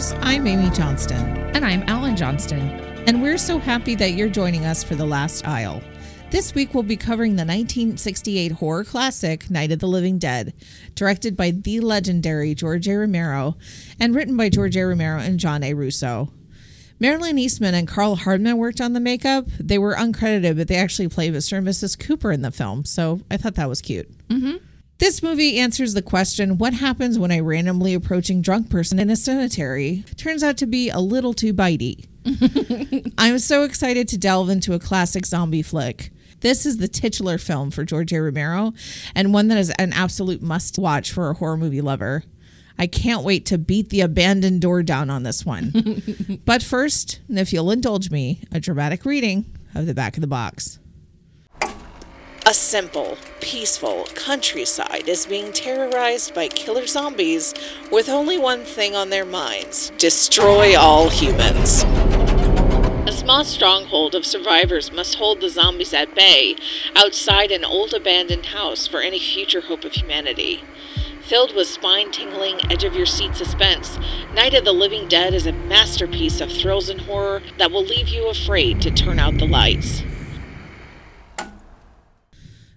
I'm Aimee Johnston. And I'm Allyn Johnston. And we're so happy that you're joining us for The Last Aisle. This week we'll be covering the 1968 horror classic Night of the Living Dead, directed by the legendary George A. Romero and written by George A. Romero and John A. Russo. Marilyn Eastman and Karl Hardman worked on the makeup. They were uncredited, but they actually played Mr. and Mrs. Cooper in the film, so I thought that was cute. Mm-hmm. This movie answers the question what happens when a randomly approaching drunk person in a cemetery turns out to be a little too bitey? I'm so excited to delve into a classic zombie flick. This is the titular film for George A. Romero and one that is an absolute must watch for a horror movie lover. I can't wait to beat the abandoned door down on this one. but first, if you'll indulge me, a dramatic reading of the back of the box. A simple, peaceful countryside is being terrorized by killer zombies with only one thing on their minds destroy all humans. A small stronghold of survivors must hold the zombies at bay outside an old abandoned house for any future hope of humanity. Filled with spine tingling, edge of your seat suspense, Night of the Living Dead is a masterpiece of thrills and horror that will leave you afraid to turn out the lights.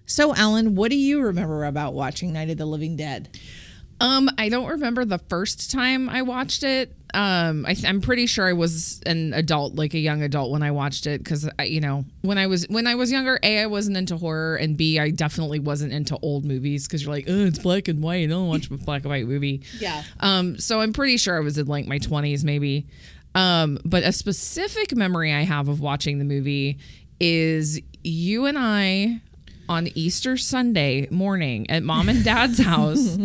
So, Allyn, what do you remember about watching Night of the Living Dead? Um, I don't remember the first time I watched it. Um, I, am pretty sure I was an adult, like a young adult, when I watched it, because you know, when I was when I was younger, a I wasn't into horror, and b I definitely wasn't into old movies because you're like, oh, it's black and white. I don't watch a black and white movie. Yeah. Um, so I'm pretty sure I was in like my 20s, maybe. Um, but a specific memory I have of watching the movie is you and I on Easter Sunday morning at mom and dad's house,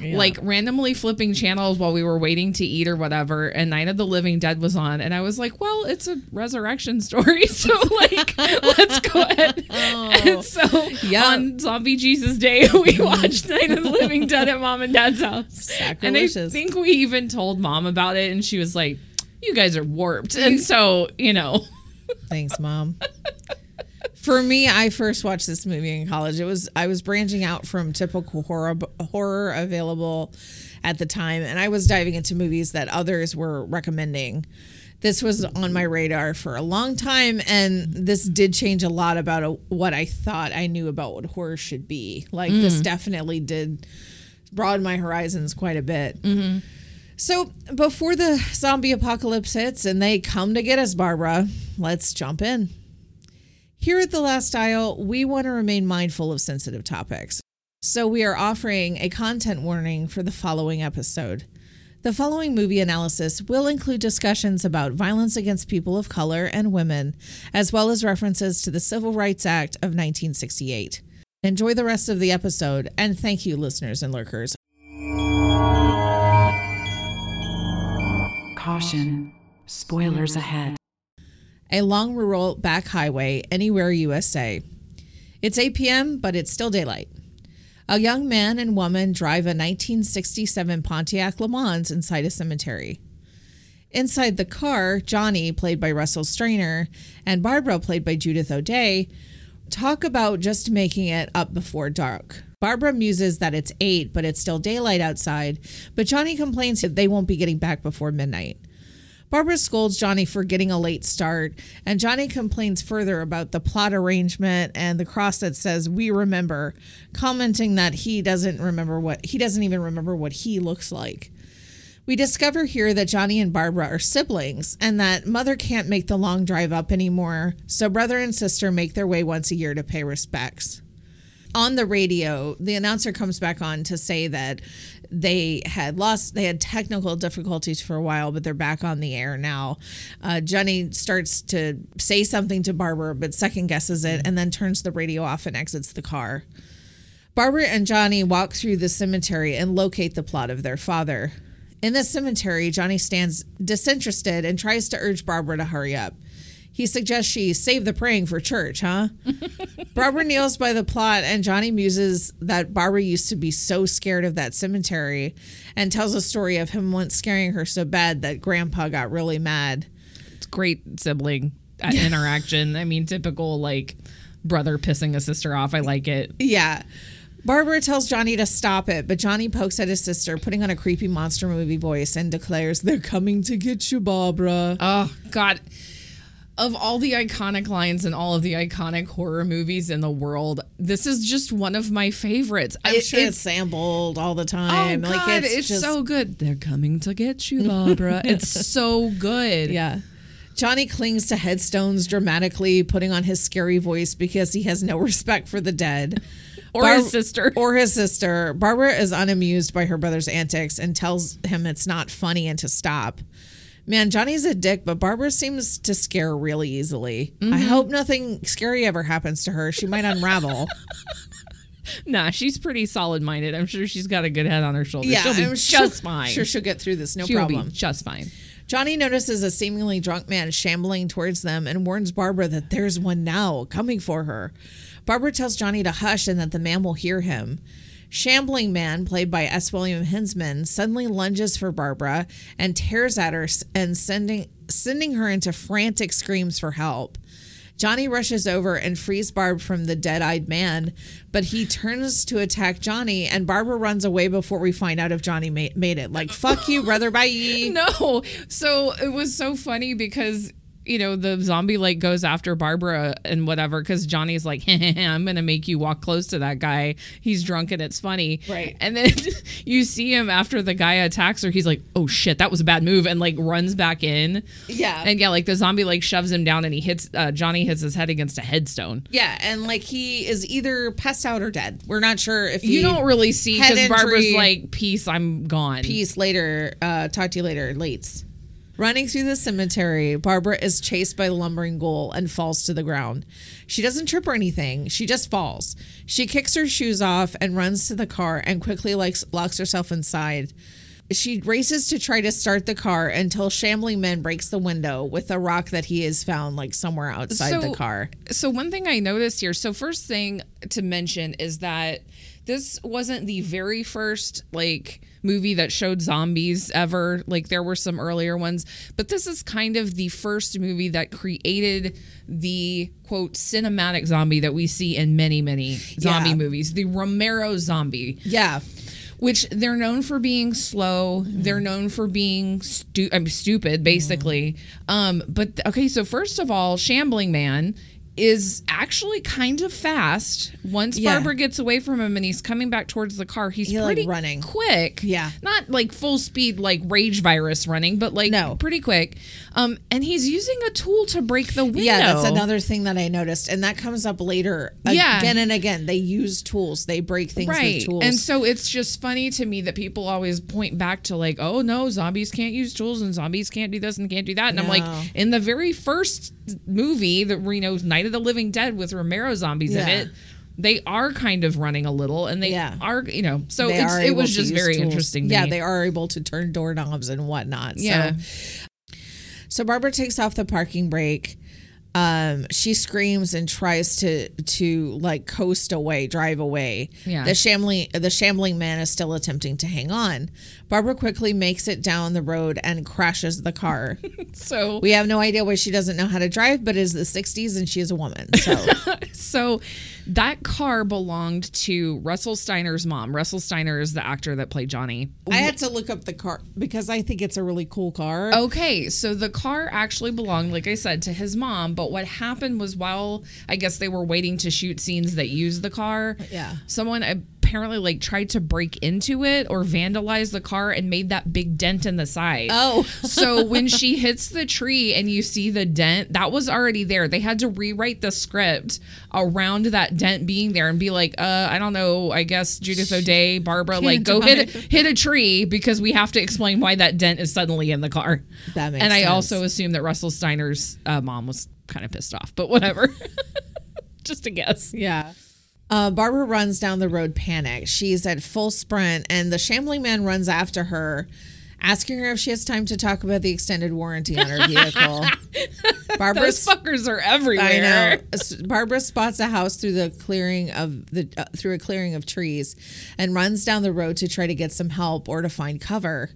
yeah. like randomly flipping channels while we were waiting to eat or whatever. And Night of the Living Dead was on. And I was like, well, it's a resurrection story. So, like, let's go ahead. Oh, and so, yeah. on Zombie Jesus Day, we watched Night of the Living Dead at mom and dad's house. Sacrilegious. And I think we even told mom about it. And she was like, you guys are warped. And so, you know. Thanks, mom. For me, I first watched this movie in college. It was I was branching out from typical horror horror available at the time, and I was diving into movies that others were recommending. This was on my radar for a long time, and this did change a lot about a, what I thought I knew about what horror should be. Like mm. this definitely did broaden my horizons quite a bit. Mm-hmm. So before the zombie apocalypse hits and they come to get us, Barbara, let's jump in. Here at The Last Aisle, we want to remain mindful of sensitive topics. So we are offering a content warning for the following episode. The following movie analysis will include discussions about violence against people of color and women, as well as references to the Civil Rights Act of 1968. Enjoy the rest of the episode, and thank you, listeners and lurkers. Caution Spoilers ahead a long rural back highway anywhere USA. It's 8 p.m., but it's still daylight. A young man and woman drive a 1967 Pontiac Le Mans inside a cemetery. Inside the car, Johnny, played by Russell Streiner, and Barbara, played by Judith O'Dea, talk about just making it up before dark. Barbara muses that it's 8, but it's still daylight outside, but Johnny complains that they won't be getting back before midnight. Barbara scolds Johnny for getting a late start, and Johnny complains further about the plot arrangement and the cross that says "We remember," commenting that he doesn't remember what he doesn't even remember what he looks like. We discover here that Johnny and Barbara are siblings and that mother can't make the long drive up anymore, so brother and sister make their way once a year to pay respects on the radio, the announcer comes back on to say that they had lost, they had technical difficulties for a while, but they're back on the air now. Uh, Johnny starts to say something to Barbara, but second guesses it and then turns the radio off and exits the car. Barbara and Johnny walk through the cemetery and locate the plot of their father. In the cemetery, Johnny stands disinterested and tries to urge Barbara to hurry up. He suggests she save the praying for church, huh? Barbara kneels by the plot, and Johnny muses that Barbara used to be so scared of that cemetery and tells a story of him once scaring her so bad that Grandpa got really mad. It's great sibling uh, interaction. I mean, typical like brother pissing a sister off. I like it. Yeah. Barbara tells Johnny to stop it, but Johnny pokes at his sister, putting on a creepy monster movie voice, and declares, They're coming to get you, Barbara. Oh God. Of all the iconic lines in all of the iconic horror movies in the world, this is just one of my favorites. I'm It- sure it's sampled all the time. Oh time. God, it's, it's, just, so good. They're coming to get you, Barbara. it's so good. Yeah. Johnny clings to headstones dramatically, putting on his scary voice because he has no respect for the dead. Or his sister. Or his sister. Barbara is unamused by her brother's antics and tells him it's not funny and to stop. Man, Johnny's a dick, but Barbara seems to scare really easily. I Mm-hmm. hope nothing scary ever happens to her. She might unravel. Nah, she's pretty solid minded. I'm sure she's got a good head on her shoulders. she'll be I'm just sure, fine. Sure, she'll get through this. No problem. she'll problem. be just fine. Johnny notices a seemingly drunk man shambling towards them and warns Barbara that there's one now coming for her. Barbara tells Johnny to hush and that the man will hear him. Shambling man, played by S. William Hinzman, suddenly lunges for Barbara and tears at her and sending sending her into frantic screams for help. Johnny rushes over and frees Barb from the dead-eyed man, but he turns to attack Johnny, and Barbara runs away before we find out if Johnny made, made it. Like, fuck you, brother, bye. No. So it was so funny because you know the zombie like goes after Barbara and whatever because Johnny's like I'm gonna make you walk close to that guy he's drunk and it's funny Right. and then you see him after the guy attacks her he's like oh shit that was a bad move and like runs back in Yeah. and yeah like the zombie like shoves him down and he hits uh, Johnny hits his head against a headstone Yeah, and like he is either passed out or dead. We're not sure if you don't really see because Barbara's like peace I'm gone peace later. Uh, talk to you later. Lates. Running through the cemetery, Barbara is chased by the lumbering ghoul and falls to the ground. She doesn't trip or anything. She just falls. She kicks her shoes off and runs to the car and quickly likes, locks herself inside. She races to try to start the car until Shambling Man breaks the window with a rock that he has found like somewhere outside the car. So one thing I noticed here. So first thing to mention is that this wasn't the very first like movie that showed zombies ever. Like there were some earlier ones, but this is kind of the first movie that created the quote cinematic zombie that we see in many many zombie Yeah. movies. The Romero zombie Yeah. which they're known for being slow. They're known for being stu- I'm stupid, basically. Um, but okay, so first of all, Shambling Man is actually kind of fast. Once Yeah. Barbara gets away from him and he's coming back towards the car, he's He, like, pretty running. quick. Yeah. not like full speed like rage virus running, but like No. pretty quick. Um, and he's using a tool to break the window. Yeah, that's another thing that I noticed, and that comes up later. Yeah. again and again. They use tools. They break things right with tools. and so it's just funny to me that people always point back to like oh no zombies can't use tools and zombies can't do this and can't do that and i'm like in the very first movie that know night of the living dead with romero zombies in it they are kind of running a little and they Yeah. are you know so it's, it was just very tools. interesting yeah, me. they are able to turn doorknobs and whatnot. Yeah. So, so Barbara takes off the parking brake. Um, she screams and tries to to like coast away, drive away. Yeah. The shambling the shambling man is still attempting to hang on. Barbara quickly makes it down the road and crashes the car. so we have no idea why she doesn't know how to drive, but it is the '60s and she is a woman. So so that car belonged to russell streiner's mom russell streiner is the actor that played johnny I had to look up the car because I think it's a really cool car. Okay, so the car actually belonged, like I said, to his mom. But what happened was while I guess they were waiting to shoot scenes that used the car, Yeah. someone apparently like tried to break into it or vandalize the car and made that big dent in the side. Oh. so when she hits the tree and you see the dent, that was already there. They had to rewrite the script around that dent being there and be like, uh, I don't know, I guess Judith O'Dea, Barbara, like go hit drive. hit a tree because we have to explain why that dent is suddenly in the car. That makes sense. and I sense. also assume that Russell Streiner's uh, mom was kind of pissed off, but whatever. Just a guess. Yeah. Uh, Barbara runs down the road panicked. She's at full sprint, and the shambling man runs after her, asking her if she has time to talk about the extended warranty on her vehicle. Barbara, Those fuckers are everywhere. I know. Barbara spots a house through the clearing of the uh, through a clearing of trees, and runs down the road to try to get some help or to find cover.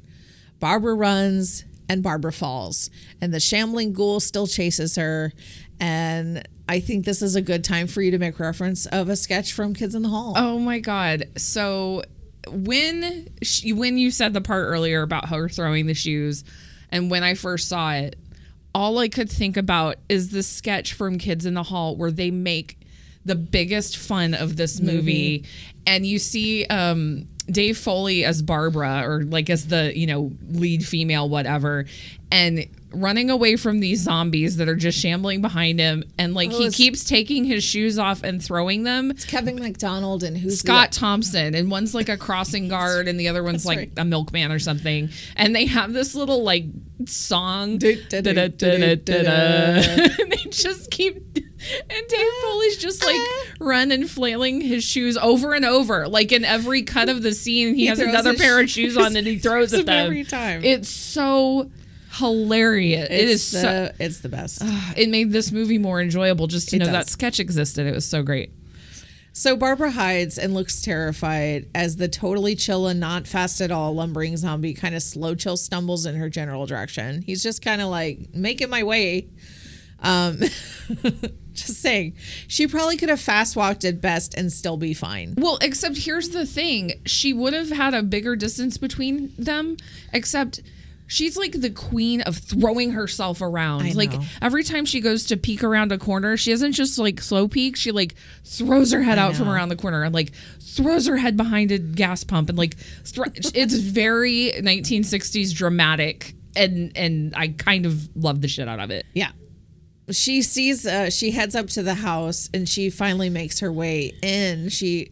Barbara runs, and Barbara falls, and the shambling ghoul still chases her. And I think this is a good time for you to make reference of a sketch from Kids in the Hall. Oh my god. So when she, when you said the part earlier about her throwing the shoes and when I first saw it, all I could think about is the sketch from Kids in the Hall where they make the biggest fun of this movie, and you see um Dave Foley as Barbara or like as the, you know, lead female whatever and running away from these zombies that are just shambling behind him and like oh, he keeps taking his shoes off and throwing them It's Kevin McDonald and who's the- Scott Thompson, and one's like a crossing guard, and the other one's like right. a milkman or something. And they have this little like song, and they just keep. And Dave ah, Foley's just like ah. running, flailing his shoes over and over, like in every cut of the scene. He, has another pair of shoes- on and he throws at them them every time. It's so hilarious. it is It's so. the, it's the best. It made this movie more enjoyable just to It know does. that sketch existed. It was so great. So Barbara hides and looks terrified as the totally chill and not fast at all lumbering zombie kind of slow chill stumbles in her general direction. He's just kind of like making my way. Um, just saying, she probably could have fast walked at best and still be fine. Well, except here's the thing. She would have had a bigger distance between them, except she's like the queen of throwing herself around. I like know. every time she goes to peek around a corner, she doesn't just like slow peek, she like throws her head out from around the corner and like throws her head behind a gas pump and like thro- it's very 1960s dramatic and and I kind of love the shit out of it. Yeah. She sees, uh, she heads up to the house and she finally makes her way in. She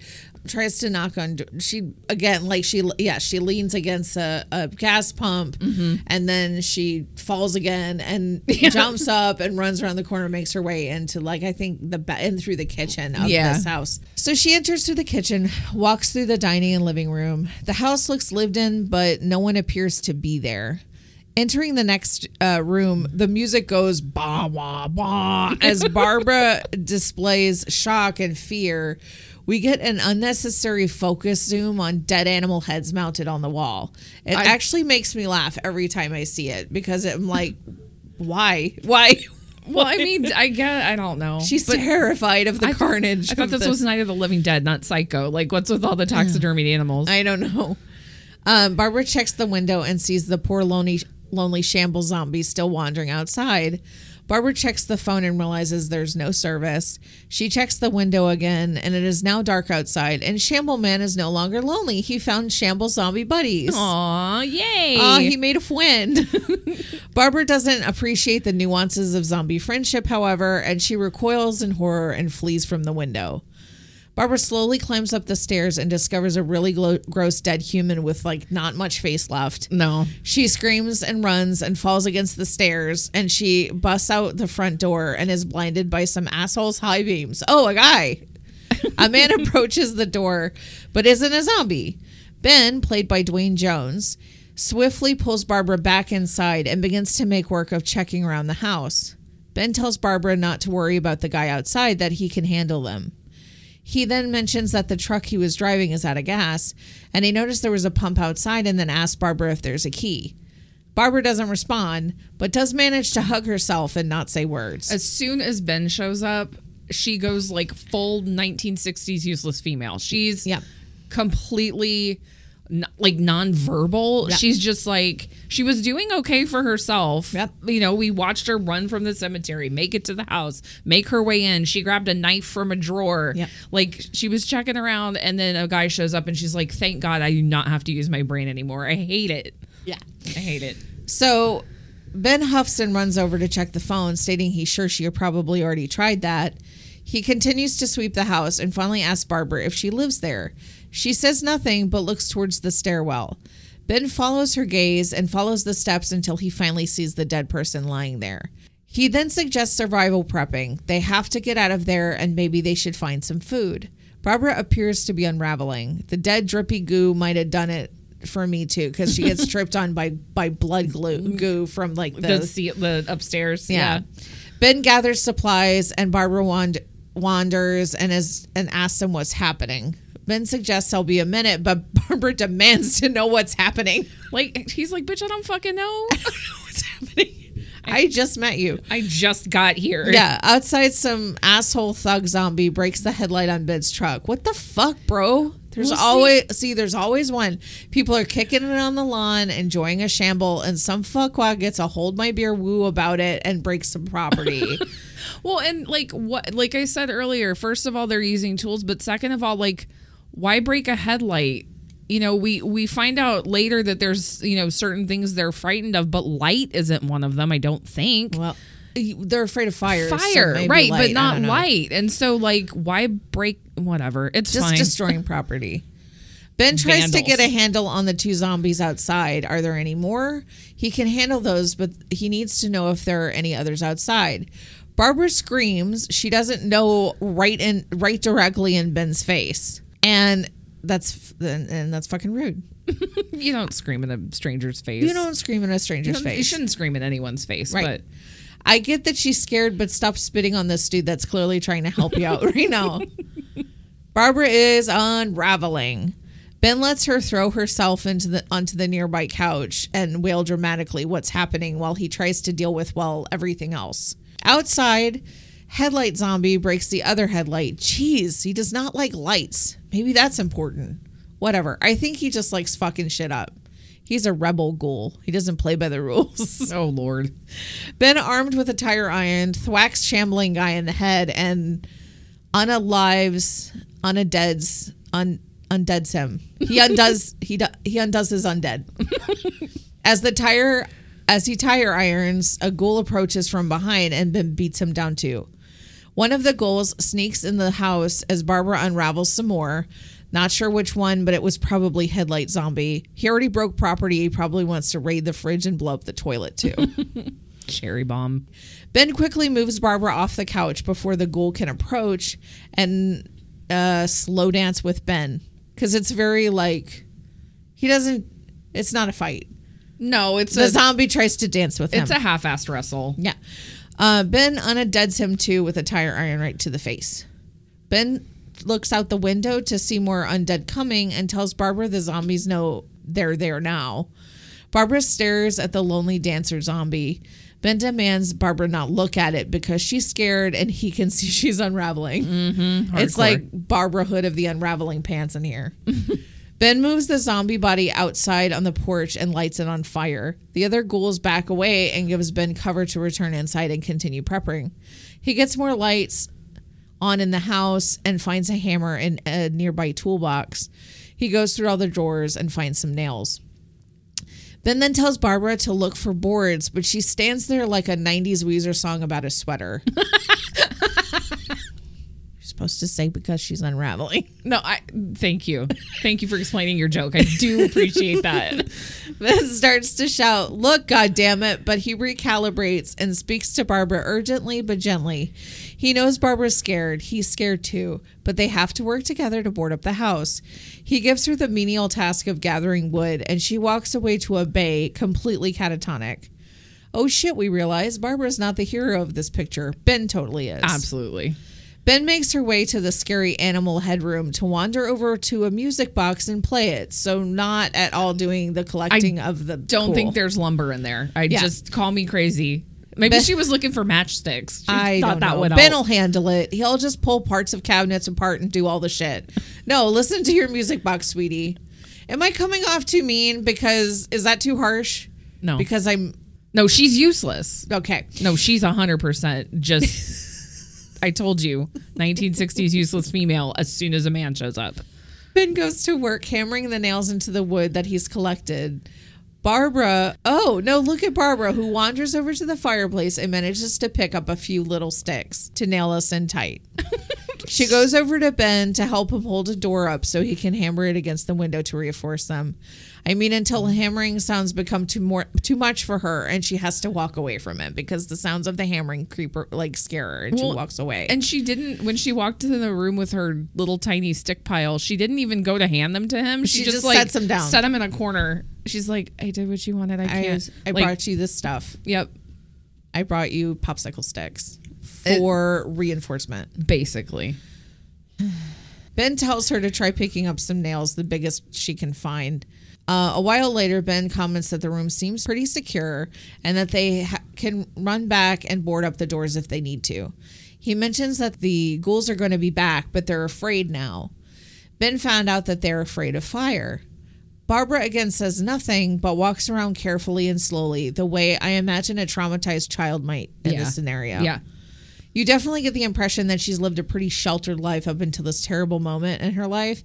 tries to knock on, she, again, like she, yeah, she leans against a, a gas pump and then she falls again and jumps up and runs around the corner, makes her way into, like, I think the, ba- in through the kitchen of Yeah. this house. So she enters through the kitchen, walks through the dining and living room. The house looks lived in, but no one appears to be there. Entering the next uh, room, the music goes bah wah bah as Barbara displays shock and fear. We get an unnecessary focus zoom on dead animal heads mounted on the wall. It I- actually makes me laugh every time I see it because I'm like, why? Why? Well, I mean, I get I don't know. She's But- terrified of the I thought- carnage. I thought this the- was Night of the Living Dead, not Psycho. Like, what's with all the taxidermied animals? I don't know. Um, Barbara checks the window and sees the poor lonely lonely shamble zombie still wandering outside. Barbara checks the phone and realizes there's no service. She checks the window again, and it is now dark outside. And Shamble Man is no longer lonely. He found Shamble zombie buddies. Aw, yay! Oh, he made a friend. Barbara doesn't appreciate the nuances of zombie friendship, however, and she recoils in horror and flees from the window. Barbara slowly climbs up the stairs and discovers a really glo- gross dead human with like not much face left. no. She screams and runs and falls against the stairs and she busts out the front door and is blinded by some asshole's high beams. Oh, a guy. a man approaches the door but isn't a zombie. Ben, played by Duane Jones, swiftly pulls Barbara back inside and begins to make work of checking around the house. Ben tells Barbara not to worry about the guy outside, that he can handle them. He then mentions that the truck he was driving is out of gas, and he noticed there was a pump outside and then asks Barbara if there's a key. Barbara doesn't respond, but does manage to hug herself and not say words. As soon as Ben shows up, she goes like full 1960s useless female. She's Yeah. completely n- like nonverbal. Yeah. She's just like she was doing okay for herself. Yep. You know, we watched her run from the cemetery, make it to the house, make her way in. She grabbed a knife from a drawer. Yep. Like she was checking around and then a guy shows up and she's like, "Thank God I do not have to use my brain anymore. I hate it. yeah. I hate it." So Ben huffs and runs over to check the phone, stating he's sure she probably already tried that. He continues to sweep the house and finally asks Barbara if she lives there. She says nothing but looks towards the stairwell. Ben follows her gaze and follows the steps until he finally sees the dead person lying there. He then suggests survival prepping. They have to get out of there and maybe they should find some food. Barbara appears to be unraveling. The dead drippy goo might have done it for me too because she gets tripped on by by blood glue goo from like The, the, the, the upstairs. yeah. Ben gathers supplies and Barbara wand- wanders and is and asks him what's happening. Ben suggests I'll be a minute, but Barbara demands to know what's happening. Like he's like, bitch, I don't fucking know. what's happening? I just met you. I just got here. Yeah, outside some asshole thug zombie breaks the headlight on Ben's truck. What the fuck, bro? There's Well, see- always see, there's always one. People are kicking it on the lawn, enjoying a shamble, and some fuckwad gets a hold my beer woo about it and breaks some property. Well, and like what like I said earlier, first of all they're using tools, but second of all like why break a headlight? You know, we we find out later that there's, you know, certain things they're frightened of, but light isn't one of them, I don't think. well, they're afraid of fire. Fire, maybe right, light, but not light. And so like why break whatever. It's Just fine. destroying property. Ben tries to get a handle on the two zombies outside. Are there any more? He can handle those, but he needs to know if there are any others outside. Barbara screams. She doesn't know right in right directly in Ben's face, and that's and, and that's fucking rude. you don't scream in a stranger's face. You don't scream in a you, stranger's don't- you shouldn't scream in anyone's face, Right. but I get that she's scared, but stop spitting on this dude that's clearly trying to help you out right now. Barbara is unraveling. Ben lets her throw herself into the onto the nearby couch and wail dramatically what's happening while he tries to deal with well everything else. Outside, headlight zombie breaks the other headlight. Jeez, he does not like lights. Maybe that's important. Whatever. I think he just likes fucking shit up. He's a rebel ghoul. He doesn't play by the rules. oh lord. Ben, armed with a tire iron, thwacks shambling guy in the head and unalives, undeads, un, undeads him. He undoes he do, he undoes his undead. As the tire as he tire irons, a ghoul approaches from behind and Ben beats him down too. One of the ghouls sneaks in the house as Barbara unravels some more. Not sure which one, but it was probably Headlight Zombie. He already broke property. He probably wants to raid the fridge and blow up the toilet too. Cherry bomb. Ben quickly moves Barbara off the couch before the ghoul can approach and uh, slow dance with Ben because it's very like he doesn't. It's not a fight. No, it's The a zombie tries to dance with him. it's a half-assed wrestle. yeah. Uh, ben undeads him too with a tire iron right to the face. Ben looks out the window to see more undead coming and tells Barbara the zombies know they're there now. Barbara stares at the lonely dancer zombie. Ben demands Barbara not look at it because she's scared and he can see she's unraveling. Mm-hmm, it's like Barbara Hood of the unraveling pants in here. Ben moves the zombie body outside on the porch and lights it on fire. The other ghouls back away and gives Ben cover to return inside and continue prepping. He gets more lights on in the house and finds a hammer in a nearby toolbox. He goes through all the drawers and finds some nails. Ben then tells Barbara to look for boards, but she stands there like a 90s Weezer song about a sweater. Supposed to say because she's unraveling. No, I thank you. Thank you for explaining your joke. I do appreciate that. Ben starts to shout, Look, goddammit, but he recalibrates and speaks to Barbara urgently but gently. He knows Barbara's scared. He's scared too, but they have to work together to board up the house. He gives her the menial task of gathering wood, and she walks away to a bay, completely catatonic. Oh shit, we realize Barbara's not the hero of this picture. Ben totally is. Absolutely. Ben makes her way to the scary animal headroom to wander over to a music box and play it. So not at all doing the collecting of the. Don't cool. think there's lumber in there. I Yeah. just call me crazy. Maybe Ben- she was looking for matchsticks. She I thought that know. would Ben will handle it. He'll just pull parts of cabinets apart and do all the shit. No, listen to your music box, sweetie. Am I coming off too mean? Because is that too harsh? No. Because I'm No, she's useless. okay. No, she's 100% just. I told you, 1960s useless female as soon as a man shows up. Ben goes to work hammering the nails into the wood that he's collected. Barbara, oh no, look at Barbara who wanders over to the fireplace and manages to pick up a few little sticks to nail us in tight. she goes over to Ben to help him hold a door up so he can hammer it against the window to reinforce them. I mean, until hammering sounds become too more too much for her, and she has to walk away from it because the sounds of the hammering creep her, like scare her, and she walks away. And she didn't, when she walked into the room with her little tiny stick pile, she didn't even go to hand them to him. She, She just, just like sets them down. set them in a corner. She's like, I did what you wanted. I I, can't. I Like, brought you this stuff. Yep. I brought you popsicle sticks for reinforcement. Basically. Ben tells her to try picking up some nails, the biggest she can find. Uh, a while later, Ben comments that the room seems pretty secure and that they ha- can run back and board up the doors if they need to. He mentions that the ghouls are going to be back, but they're afraid now. Ben found out that they're afraid of fire. Barbara again says nothing, but walks around carefully and slowly, the way I imagine a traumatized child might in Yeah. this scenario. Yeah. You definitely get the impression that she's lived a pretty sheltered life up until this terrible moment in her life.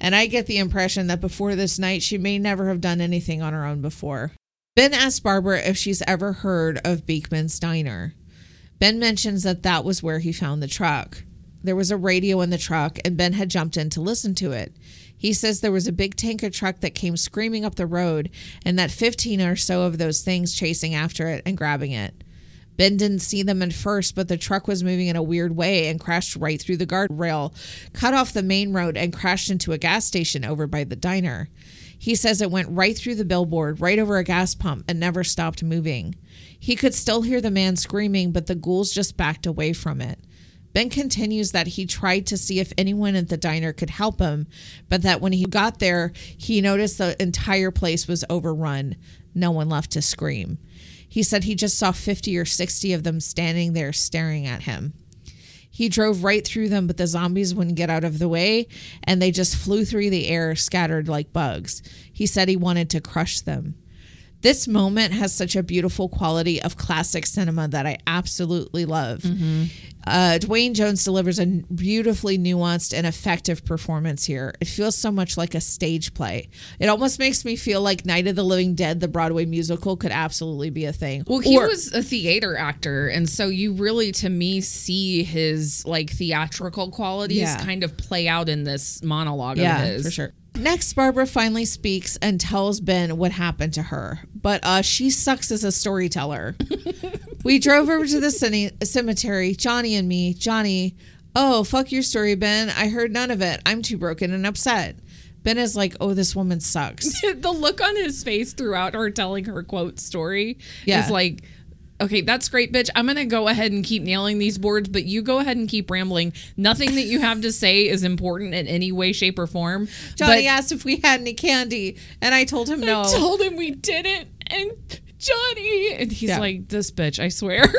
And I get the impression that before this night, she may never have done anything on her own before. Ben asks Barbara if she's ever heard of Beekman's Diner. Ben mentions that that was where he found the truck. There was a radio in the truck, and Ben had jumped in to listen to it. He says there was a big tanker truck that came screaming up the road, and that 15 or so of those things chasing after it and grabbing it. Ben didn't see them at first, but the truck was moving in a weird way and crashed right through the guardrail, cut off the main road, and crashed into a gas station over by the diner. He says it went right through the billboard, right over a gas pump, and never stopped moving. He could still hear the man screaming, but the ghouls just backed away from it. Ben continues that he tried to see if anyone at the diner could help him, but that when he got there, he noticed the entire place was overrun. No one left to scream. He said he just saw 50 or 60 of them standing there staring at him. He drove right through them, but the zombies wouldn't get out of the way and they just flew through the air, scattered like bugs. He said he wanted to crush them. This moment has such a beautiful quality of classic cinema that I absolutely love. Mm-hmm. Uh, Duane Jones delivers a beautifully nuanced and effective performance here. It feels so much like a stage play. It almost makes me feel like Night of the Living Dead, the Broadway musical, could absolutely be a thing. Well, he Or- was a theater actor, and so you really, to me, see his like theatrical qualities Yeah. kind of play out in this monologue yeah, of his. for sure. Next, Barbara finally speaks and tells Ben what happened to her, but uh, she sucks as a storyteller. we drove over to the cine- cemetery, Johnny and me. Johnny, oh, fuck your story, Ben. I heard none of it. I'm too broken and upset. Ben is like, oh, this woman sucks. the look on his face throughout her telling her quote story Yeah. is like, okay, that's great, bitch. I'm gonna go ahead and keep nailing these boards, but you go ahead and keep rambling. Nothing that you have to say is important in any way, shape, or form. Johnny but asked if we had any candy, and I told him no. I told him we didn't, and Johnny, and he's Yeah. like, this bitch, I swear.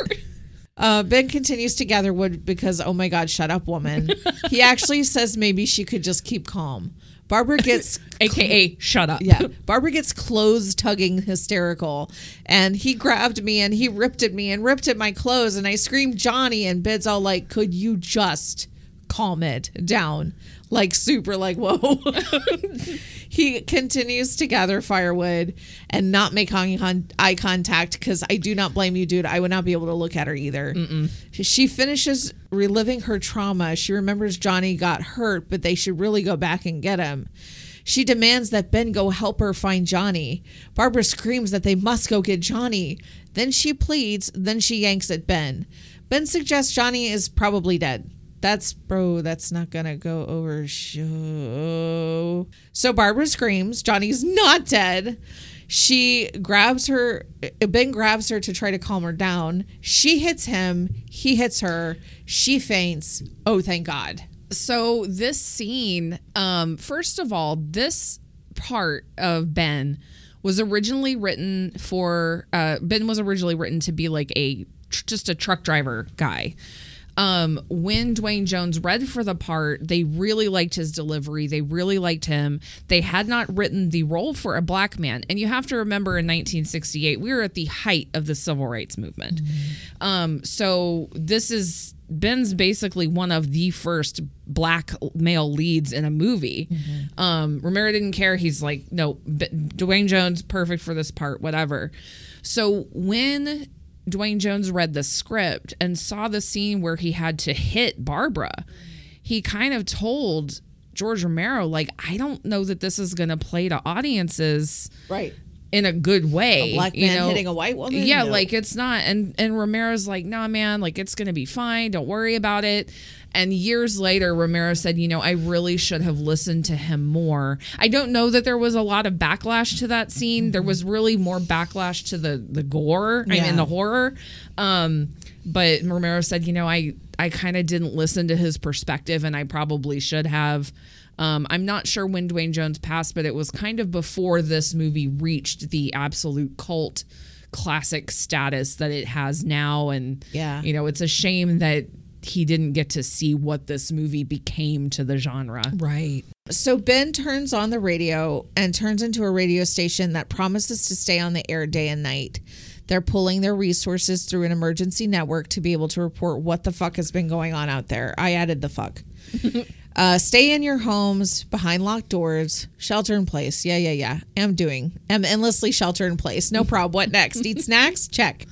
Uh, ben continues to gather wood because, oh my God, shut up, woman. he actually says maybe she could just keep calm. Barbara gets AKA, shut up. yeah. Barbara gets clothes tugging hysterical. And he grabbed me and he ripped at me and ripped at my clothes. And I screamed, Johnny. And Bed's all like, could you just calm it down? Like, super, like, whoa. he continues to gather firewood and not make eye con- eye contact because I do not blame you, dude. I would not be able to look at her either. She finishes reliving her trauma. She remembers Johnny got hurt, but they should really go back and get him. She demands that Ben go help her find Johnny. Barbara screams that they must go get Johnny. Then she pleads, then she yanks at Ben. Ben suggests Johnny is probably dead. That's bro, that's not gonna go over show. So Barbara screams, Johnny's not dead. She grabs her, Ben grabs her to try to calm her down. She hits him, he hits her, she faints. Oh, thank God. So this scene, um, first of all, this part of Ben was originally written for uh, Ben was originally written to be like a tr- just a truck driver guy. Um, when Duane Jones read for the part, they really liked his delivery. They really liked him. They had not written the role for a black man. And you have to remember in 1968, we were at the height of the civil rights movement. Um, so this is Ben's basically one of the first black male leads in a movie. Um, Romero didn't care. He's like, no, B- Duane Jones, perfect for this part, whatever. So when Duane Jones read the script and saw the scene where he had to hit Barbara, he kind of told George Romero, like, I don't know that this is going to play to audiences Right. In a good way. A black you know? hitting a white woman? Yeah, No. like it's not. And and Romero's like, nah, man, like it's gonna be fine. Don't worry about it. And years later, Romero said, you know, I really should have listened to him more. I don't know that there was a lot of backlash to that scene. There was really more backlash to the the gore. I Yeah. mean, the horror. Um, but Romero said, you know, I I kind of didn't listen to his perspective, and I probably should have. Um, I'm not sure when Duane Jones passed, but it was kind of before this movie reached the absolute cult classic status that it has now. And, Yeah. you know, it's a shame that he didn't get to see what this movie became to the genre. Right. So Ben turns on the radio and turns into a radio station that promises to stay on the air day and night. They're pulling their resources through an emergency network to be able to report what the fuck has been going on out there. I added the fuck. uh, stay in your homes behind locked doors, shelter in place. Yeah, yeah, yeah. I'm doing. I'm endlessly shelter in place. No problem. What next? Eat snacks? Check.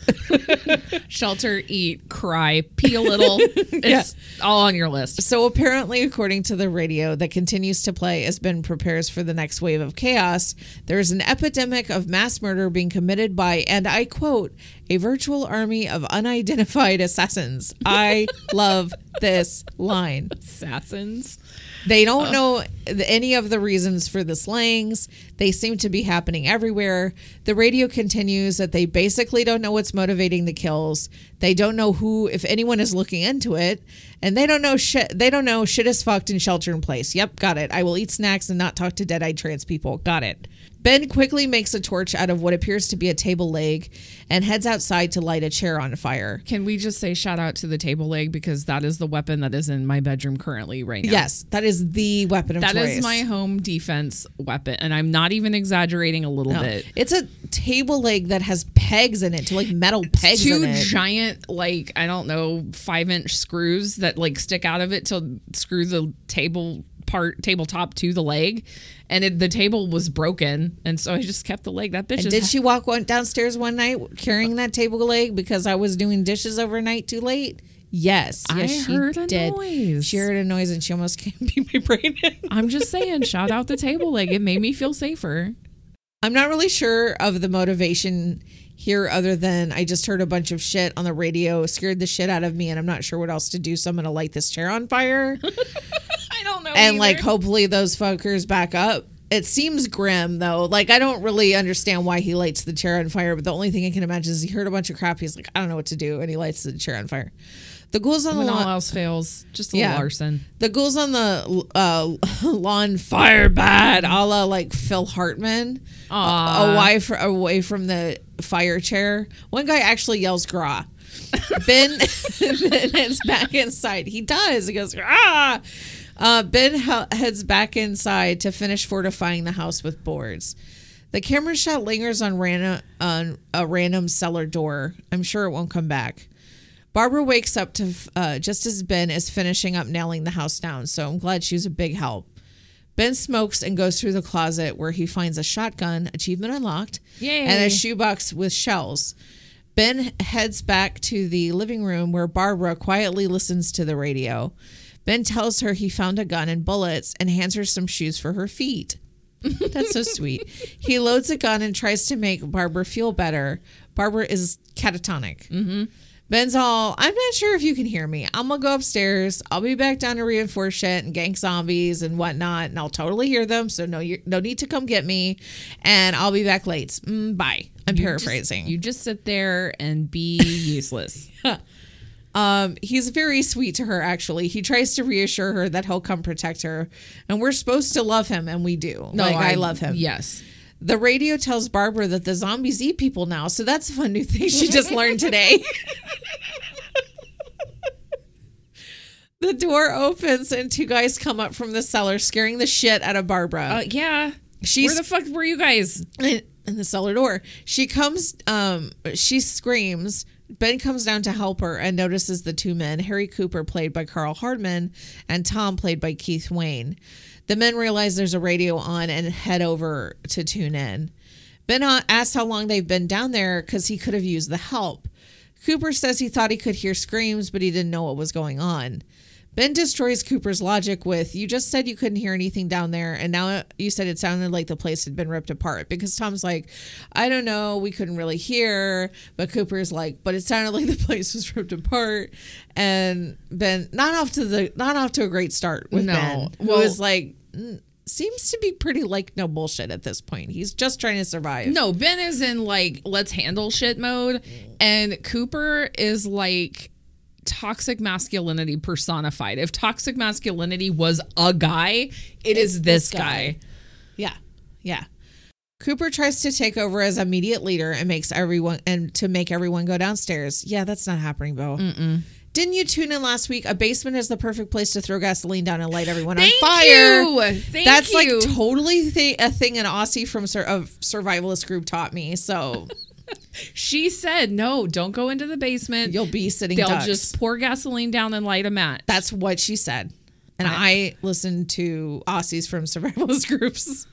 Shelter, eat, cry, pee a little. It's all on your list. So apparently, according to the radio that continues to play as Ben prepares for the next wave of chaos, there is an epidemic of mass murder being committed by, and I quote, a virtual army of unidentified assassins. I love this line. Assassins. They don't know any of the reasons for the slayings. They seem to be happening everywhere. The radio continues that they basically don't know what's motivating the kills. They don't know who, if anyone is looking into it, and they don't know shit. They don't know shit is fucked and shelter in place. Yep, got it. I will eat snacks and not talk to dead-eyed trans people. Got it. Ben quickly makes a torch out of what appears to be a table leg and heads outside to light a chair on fire. Can we just say shout out to the table leg because that is the weapon that is in my bedroom currently right now. Yes, that is the weapon of That choice. is my home defense weapon. And I'm not even exaggerating a little No. bit. It's a table leg that has pegs in it, to like metal pegs Two in it. giant, like, I don't know, five inch screws that like stick out of it to screw the table part tabletop to the leg. And it, the table was broken. And so I just kept the leg. That bitch and is did she walk one downstairs one night carrying that table leg because I was doing dishes overnight too late? Yes, I yes, she heard a did. noise. She heard a noise and she almost came beat my brain in. I'm just saying, shout out the table leg. It made me feel safer. I'm not really sure of the motivation here other than I just heard a bunch of shit on the radio, scared the shit out of me, and I'm not sure what else to do. So I'm gonna light this chair on fire. I don't know. and like hopefully those fuckers back up. It seems grim though. Like I don't really understand why he lights the chair on fire, but the only thing I can imagine is he heard a bunch of crap. He's like, I don't know what to do, and he lights the chair on fire. The ghouls on the when all lawn. else fails, just a Yeah. little arson. The ghouls on the uh, lawn fire bad, a la like Phil Hartman, Aw. away fr- away from the fire chair. One guy actually yells "gra." Ben Ben heads back inside. He does. He goes "ah." Uh, ben he- heads back inside to finish fortifying the house with boards. The camera shot lingers on random on a random cellar door. I'm sure it won't come back. Barbara wakes up to uh, just as Ben is finishing up nailing the house down, so I'm glad she was a big help. Ben smokes and goes through the closet where he finds a shotgun, achievement unlocked, Yay. and a shoebox with shells. Ben heads back to the living room where Barbara quietly listens to the radio. Ben tells her he found a gun and bullets and hands her some shoes for her feet. That's so sweet. He loads a gun and tries to make Barbara feel better. Barbara is catatonic. Mm-hmm. Ben's all, I'm not sure if you can hear me. I'm gonna go upstairs. I'll be back down to reinforce shit and gank zombies and whatnot, and I'll totally hear them. So no, you no need to come get me, and I'll be back late. Mm, bye. I'm paraphrasing. You just sit there and be useless. Um, he's very sweet to her, actually. He tries to reassure her that he'll come protect her, and we're supposed to love him, and we do. like, I, love him. Yes. The radio tells Barbara that the zombies eat people now, so that's a fun new thing she just learned today. the door opens, and two guys come up from the cellar, scaring the shit out of Barbara. Uh, yeah. She's- Where the fuck were you guys? in, in the cellar door. She comes, um, she screams. Ben comes down to help her and notices the two men, Harry Cooper, played by Karl Hardman, and Tom, played by Keith Wayne. The men realize there's a radio on and head over to tune in. Ben uh, asks how long they've been down there because he could have used the help. Cooper says he thought he could hear screams, but he didn't know what was going on. Ben destroys Cooper's logic with, You just said you couldn't hear anything down there, and now you said it sounded like the place had been ripped apart. Because Tom's like, I don't know, we couldn't really hear. But Cooper's like, But it sounded like the place was ripped apart. And Ben, not off to the, not off to a great start with No. Ben, who Well- is like, mm, seems to be pretty like no bullshit at this point. He's just trying to survive. No, Ben is in like let's handle shit mode, and Cooper is like toxic masculinity personified. If toxic masculinity was a guy, it is this this guy. guy. Yeah. Yeah. Cooper tries to take over as immediate leader and makes everyone and to make everyone go downstairs. Yeah, that's not happening, Bo. Didn't you tune in last week? A basement is the perfect place to throw gasoline down and light everyone Thank on fire. you. Thank That's you. like totally th- a thing an Aussie from sur- of survivalist group taught me. So She said, "No, don't go into the basement. you'll be sitting. They'll ducks. just pour gasoline down and light a match." That's what she said. And I, listened to Aussies from survivalist groups.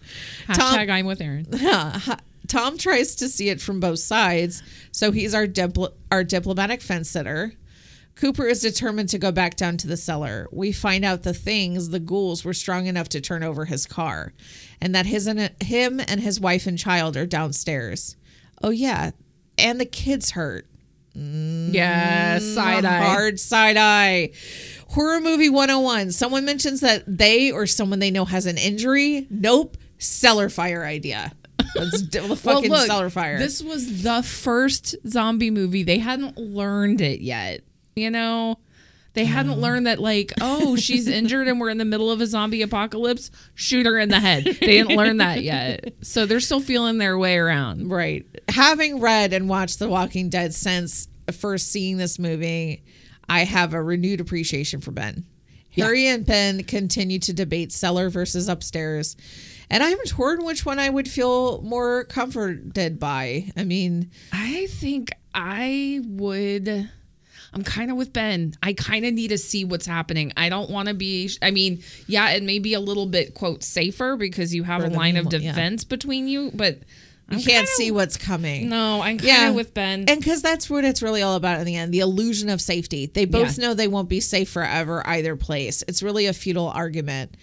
Hashtag I'm with Aaron. Tom tries to see it from both sides, so he's our dipl- our diplomatic fence sitter. Cooper is determined to go back down to the cellar. We find out the things, the ghouls, were strong enough to turn over his car, and that his and him and his wife and child are downstairs. Oh yeah, and the kids hurt. Yeah, mm, side eye. Hard side eye. Horror movie 101. Someone mentions that they or someone they know has an injury. Nope. Cellar fire idea. Let's do the fucking cellar fire. This was the first zombie movie. They hadn't learned it yet. You know, they hadn't learned that, like, oh, she's injured and we're in the middle of a zombie apocalypse. Shoot her in the head. They didn't learn that yet. So they're still feeling their way around. right. Having read and watched The Walking Dead since first seeing this movie, I have a renewed appreciation for Ben. Harry and Ben continue to debate cellar versus upstairs. And I'm torn which one I would feel more comforted by. I mean, I think I would. I'm kind of with Ben. I kind of need to see what's happening. I don't want to be. I mean, yeah, it may be a little bit quote safer because you have a the line of meanwhile, yeah. defense between you, but you can't see what's coming. No, I'm kind of Yeah. with Ben. And because that's what it's really all about in the end the illusion of safety. They both Yeah. know they won't be safe forever either place. It's really a futile argument.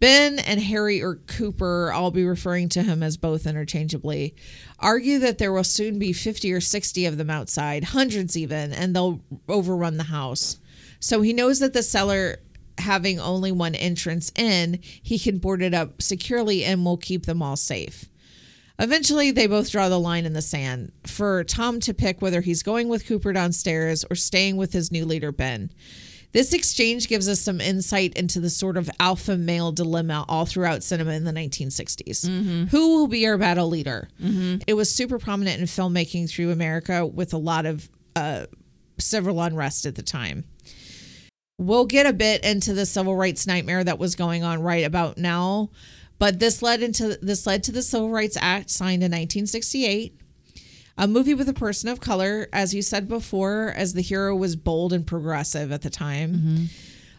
Ben and Harry or Cooper, I'll be referring to him as both interchangeably, argue that there will soon be 50 or 60 of them outside, hundreds even, and they'll overrun the house. So he knows that the cellar having only one entrance in, he can board it up securely and will keep them all safe. Eventually, they both draw the line in the sand for Tom to pick whether he's going with Cooper downstairs or staying with his new leader, Ben. This exchange gives us some insight into the sort of alpha male dilemma all throughout cinema in the 1960s. Who will be our battle leader? It was super prominent in filmmaking through America with a lot of uh, civil unrest at the time. We'll get a bit into the civil rights nightmare that was going on right about now, but this led into this led to the Civil Rights Act signed in 1968. A movie with a person of color, as you said before, as the hero was bold and progressive at the time.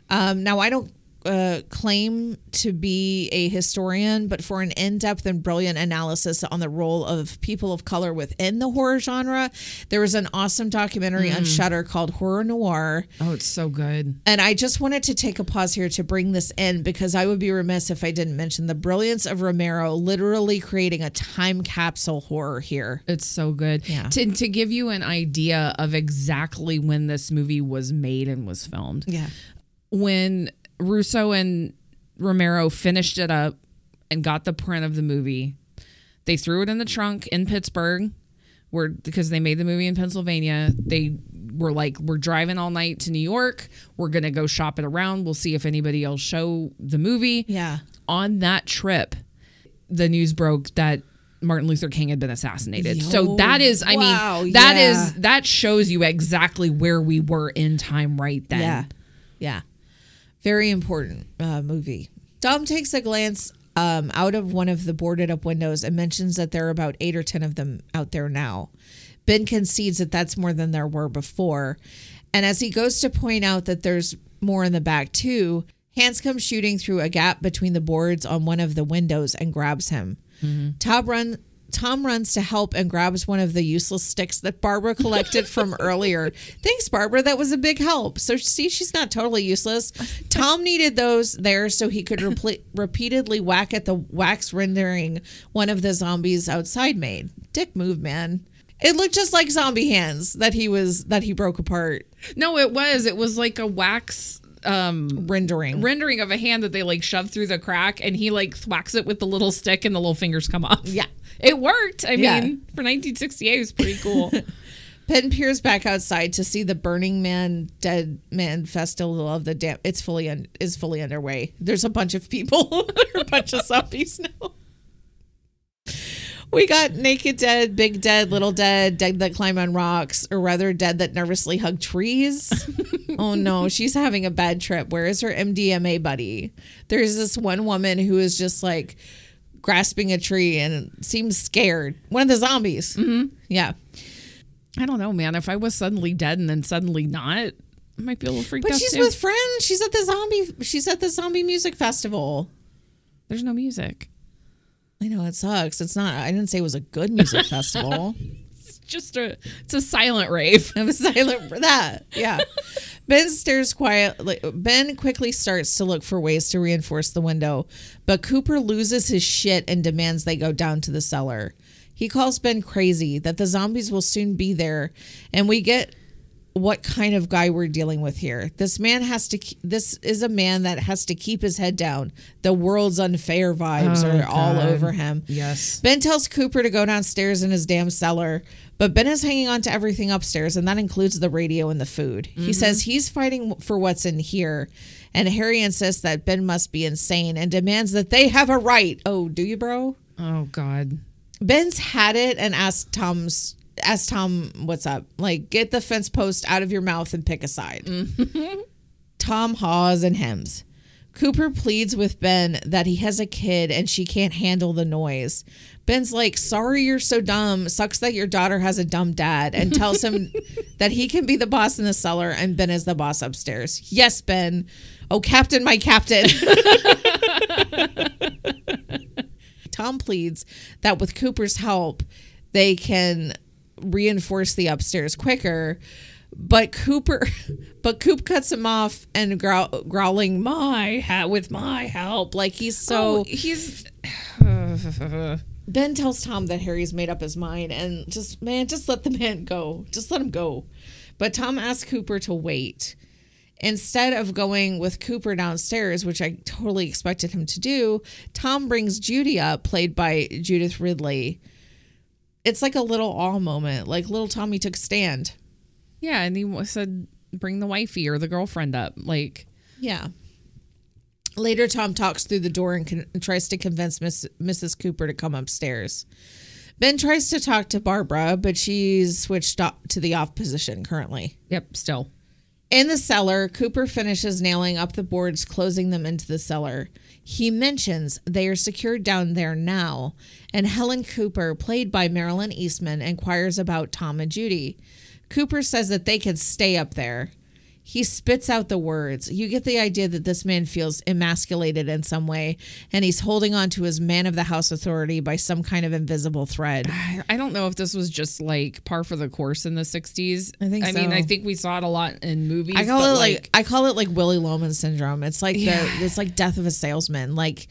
Um, now, I don't uh, claim to be a historian, but for an in depth and brilliant analysis on the role of people of color within the horror genre, there was an awesome documentary on Shudder called Horror Noir. oh, it's so good. And I just wanted to take a pause here to bring this in because I would be remiss if I didn't mention the brilliance of Romero literally creating a time capsule horror here. It's so good. Yeah. To, to give you an idea of exactly when this movie was made and was filmed, Yeah. when Russo and Romero finished it up and got the print of the movie, they threw it in the trunk in Pittsburgh, where because they made the movie in Pennsylvania. They were like, "We're driving all night to New York. We're gonna go shop it around. We'll see if anybody else show the movie." Yeah. On that trip, the news broke that Martin Luther King had been assassinated. so that is, I wow, mean, that yeah. is that shows you exactly where we were in time right then. Yeah. Yeah. Very important uh, movie. Tom takes a glance um, out of one of the boarded up windows and mentions that there are about eight or 10 of them out there now. Ben concedes that that's more than there were before. And as he goes to point out that there's more in the back too, Hans comes shooting through a gap between the boards on one of the windows and grabs him. Tom run Tom runs to help and grabs one of the useless sticks that Barbara collected from earlier. Thanks, Barbara. That was a big help. So, see, she's not totally useless. Tom needed those there so he could repl- repeatedly whack at the wax rendering one of the zombies outside made. Dick move, man. It looked just like zombie hands that he was that he broke apart No, it was. It was like a wax um rendering. rendering of a hand that they like shove through the crack and he like thwacks it with the little stick and the little fingers come off. Yeah. It worked. I Yeah. mean, for 1968 it was pretty cool. Ben peers back outside to see the Burning Man Dead Man Festival of the Damn. It's fully un- is fully underway. There's a bunch of people, a bunch of zombies now. We got naked dead, big dead, little dead, dead that climb on rocks, or rather dead that nervously hug trees. oh no, she's having a bad trip. Where is her MDMA buddy? There's this one woman who is just like grasping a tree and seems scared. One of the zombies. Mm-hmm. Yeah. I don't know, man. If I was suddenly dead and then suddenly not, I might be a little freaked But out. she's too. with friends. She's at the zombie she's at the zombie music festival. There's no music. I know it sucks. It's not I didn't say it was a good music festival. Just a it's a silent rave. I was silent for that. Yeah. Ben stares quietly. Ben quickly starts to look for ways to reinforce the window, but Cooper loses his shit and demands they go down to the cellar. He calls Ben crazy that the zombies will soon be there, and we get what kind of guy we're dealing with here. This man has to. This is a man that has to keep his head down. The world's unfair vibes oh, are all over him. Yes. Ben tells Cooper to go downstairs in his damn cellar, but Ben is hanging on to everything upstairs, and that includes the radio and the food. He mm-hmm. says he's fighting for what's in here, and Harry insists that Ben must be insane and demands that they have a right. Oh, do you, bro? Oh God. Ben's had it and asked Tom's asked Tom what's up. Like, get the fence post out of your mouth and pick a side. Tom haws and hems. Cooper pleads with Ben that he has a kid and she can't handle the noise. Ben's like, sorry you're so dumb. Sucks that your daughter has a dumb dad and tells him that he can be the boss in the cellar and Ben is the boss upstairs. Yes, Ben. Oh, Captain, my Captain. Tom pleads that with Cooper's help, they can reinforce the upstairs quicker. But Cooper, but Coop cuts him off and growl, growling, "My ha- with my help!" Like he's so. Oh, he's Ben tells Tom that Harry's made up his mind and just man, just let the man go. Just let him go. But Tom asks Cooper to wait. Instead of going with Cooper downstairs, which I totally expected him to do, Tom brings Judy up, played by Judith Ridley. It's like a little awe moment, like little Tommy took stand. yeah, and he said bring the wifey or the girlfriend up. Like Yeah. Later, Tom talks through the door and con- tries to convince Miss- Mrs. Cooper to come upstairs. Ben tries to talk to Barbara, but she's switched off to the off position currently. yep, still. In the cellar, Cooper finishes nailing up the boards, closing them into the cellar. He mentions they are secured down there now, and Helen Cooper, played by Marilyn Eastman, inquires about Tom and Judy. Cooper says that they can stay up there. He spits out the words. You get the idea that this man feels emasculated in some way, and he's holding on to his man of the house authority by some kind of invisible thread. I don't know if this was just like par for the course in the 60s. I think I mean. I think we saw it a lot in movies. I call but, it like, I call it like Willy Loman syndrome. It's like Yeah. the it's like death of a salesman. Like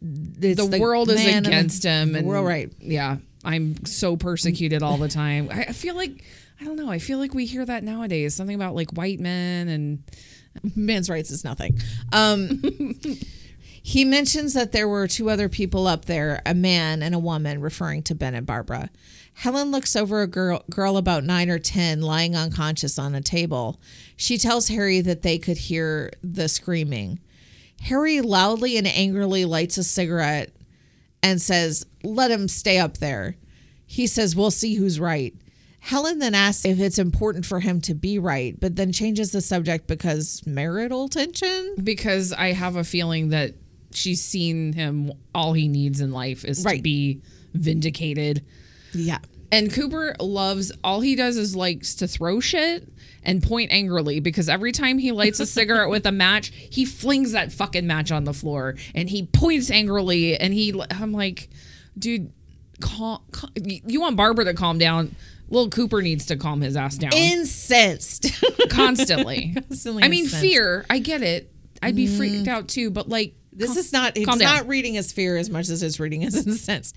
it's the, world is of the- against him. And We're right. Yeah. I'm so persecuted all the time. I feel like, I don't know. I feel like we hear that nowadays. Something about like white men and Man's rights is nothing. Um, he mentions that there were two other people up there, a man and a woman, referring to Ben and Barbara. Helen looks over a girl girl about nine or ten lying unconscious on a table. She tells Harry that they could hear the screaming. Harry loudly and angrily lights a cigarette and says, Let him stay up there. He says, We'll see who's right. Helen then asks if it's important for him to be right, but then changes the subject because marital tension? because I have a feeling that she's seen him. All he needs in life is to be vindicated. Yeah. And Cooper loves all he does is likes to throw shit and point angrily because every time he lights a cigarette with a match, he flings that fucking match on the floor and he points angrily and he I'm like, dude, calm, cal- you want Barbara to calm down. Little Cooper needs to calm his ass down Incensed. constantly. Constantly I mean, incensed. fear. I get it. I'd be freaked out too, but like This is not, it's down. not reading as fear as much as it's reading as incensed.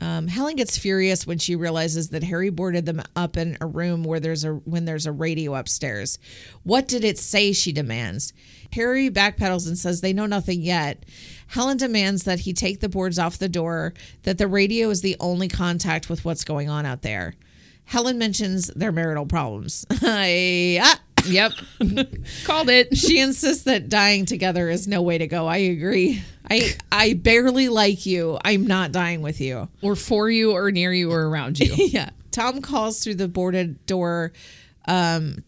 Um, Helen gets furious when she realizes that Harry boarded them up in a room where there's a when there's a radio upstairs. What did it say? She demands. Harry backpedals and says they know nothing yet. Helen demands that he take the boards off the door. That the radio is the only contact with what's going on out there. Helen mentions their marital problems. yeah. Yep. Called it. She insists that dying together is no way to go. I agree. I I barely like you. I'm not dying with you. or for you or near you or around you. yeah. Tom calls through the boarded door um,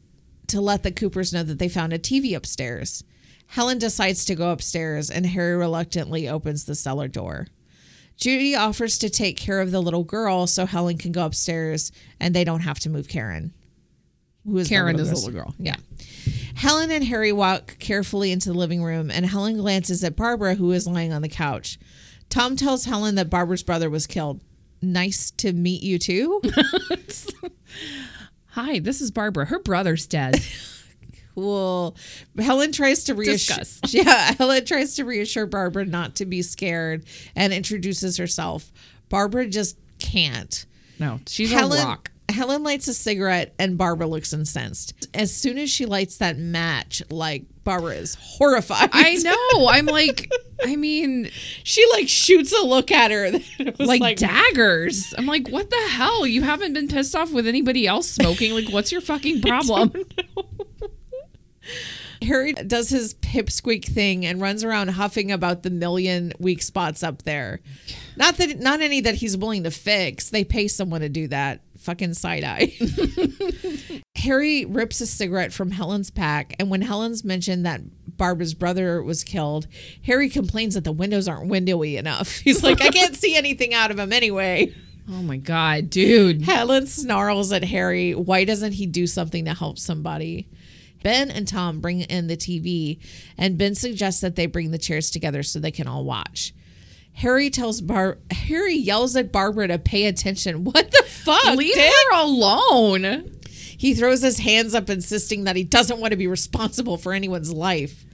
to let the Coopers know that they found a TV upstairs. Helen decides to go upstairs, and Harry reluctantly opens the cellar door. Judy offers to take care of the little girl so Helen can go upstairs and they don't have to move Karen. Who is the Karen is the little girl. Yeah. Helen and Harry walk carefully into the living room, and Helen glances at Barbara, who is lying on the couch. Tom tells Helen that Barbara's brother was killed. Nice to meet you too. Hi, this is Barbara. Her brother's dead. cool. Helen tries to reassure. Discuss. Yeah, Helen tries to reassure Barbara not to be scared and introduces herself. Barbara just can't. No, she's Helen, a rock. Helen lights a cigarette and Barbara looks incensed. As soon as she lights that match, like Barbara is horrified. I know. I'm like, I mean, she like shoots a look at her. Was like, daggers. I'm like, what the hell? You haven't been pissed off with anybody else smoking? Like, what's your fucking problem? Harry does his pipsqueak thing and runs around huffing about the million weak spots up there. Not that not any that he's willing to fix. They pay someone to do that. Fucking side eye. Harry rips a cigarette from Helen's pack, and when Helen's mentioned that Barbara's brother was killed, Harry complains that the windows aren't windowy enough. He's like, I can't see anything out of them anyway. Oh my god, dude. Helen snarls at Harry. Why doesn't he do something to help somebody? Ben and Tom bring in the TV, and Ben suggests that they bring the chairs together so they can all watch. Harry tells Bar. Harry yells at Barbara to pay attention. What the fuck? Leave Dick? her alone. He throws his hands up, insisting that he doesn't want to be responsible for anyone's life.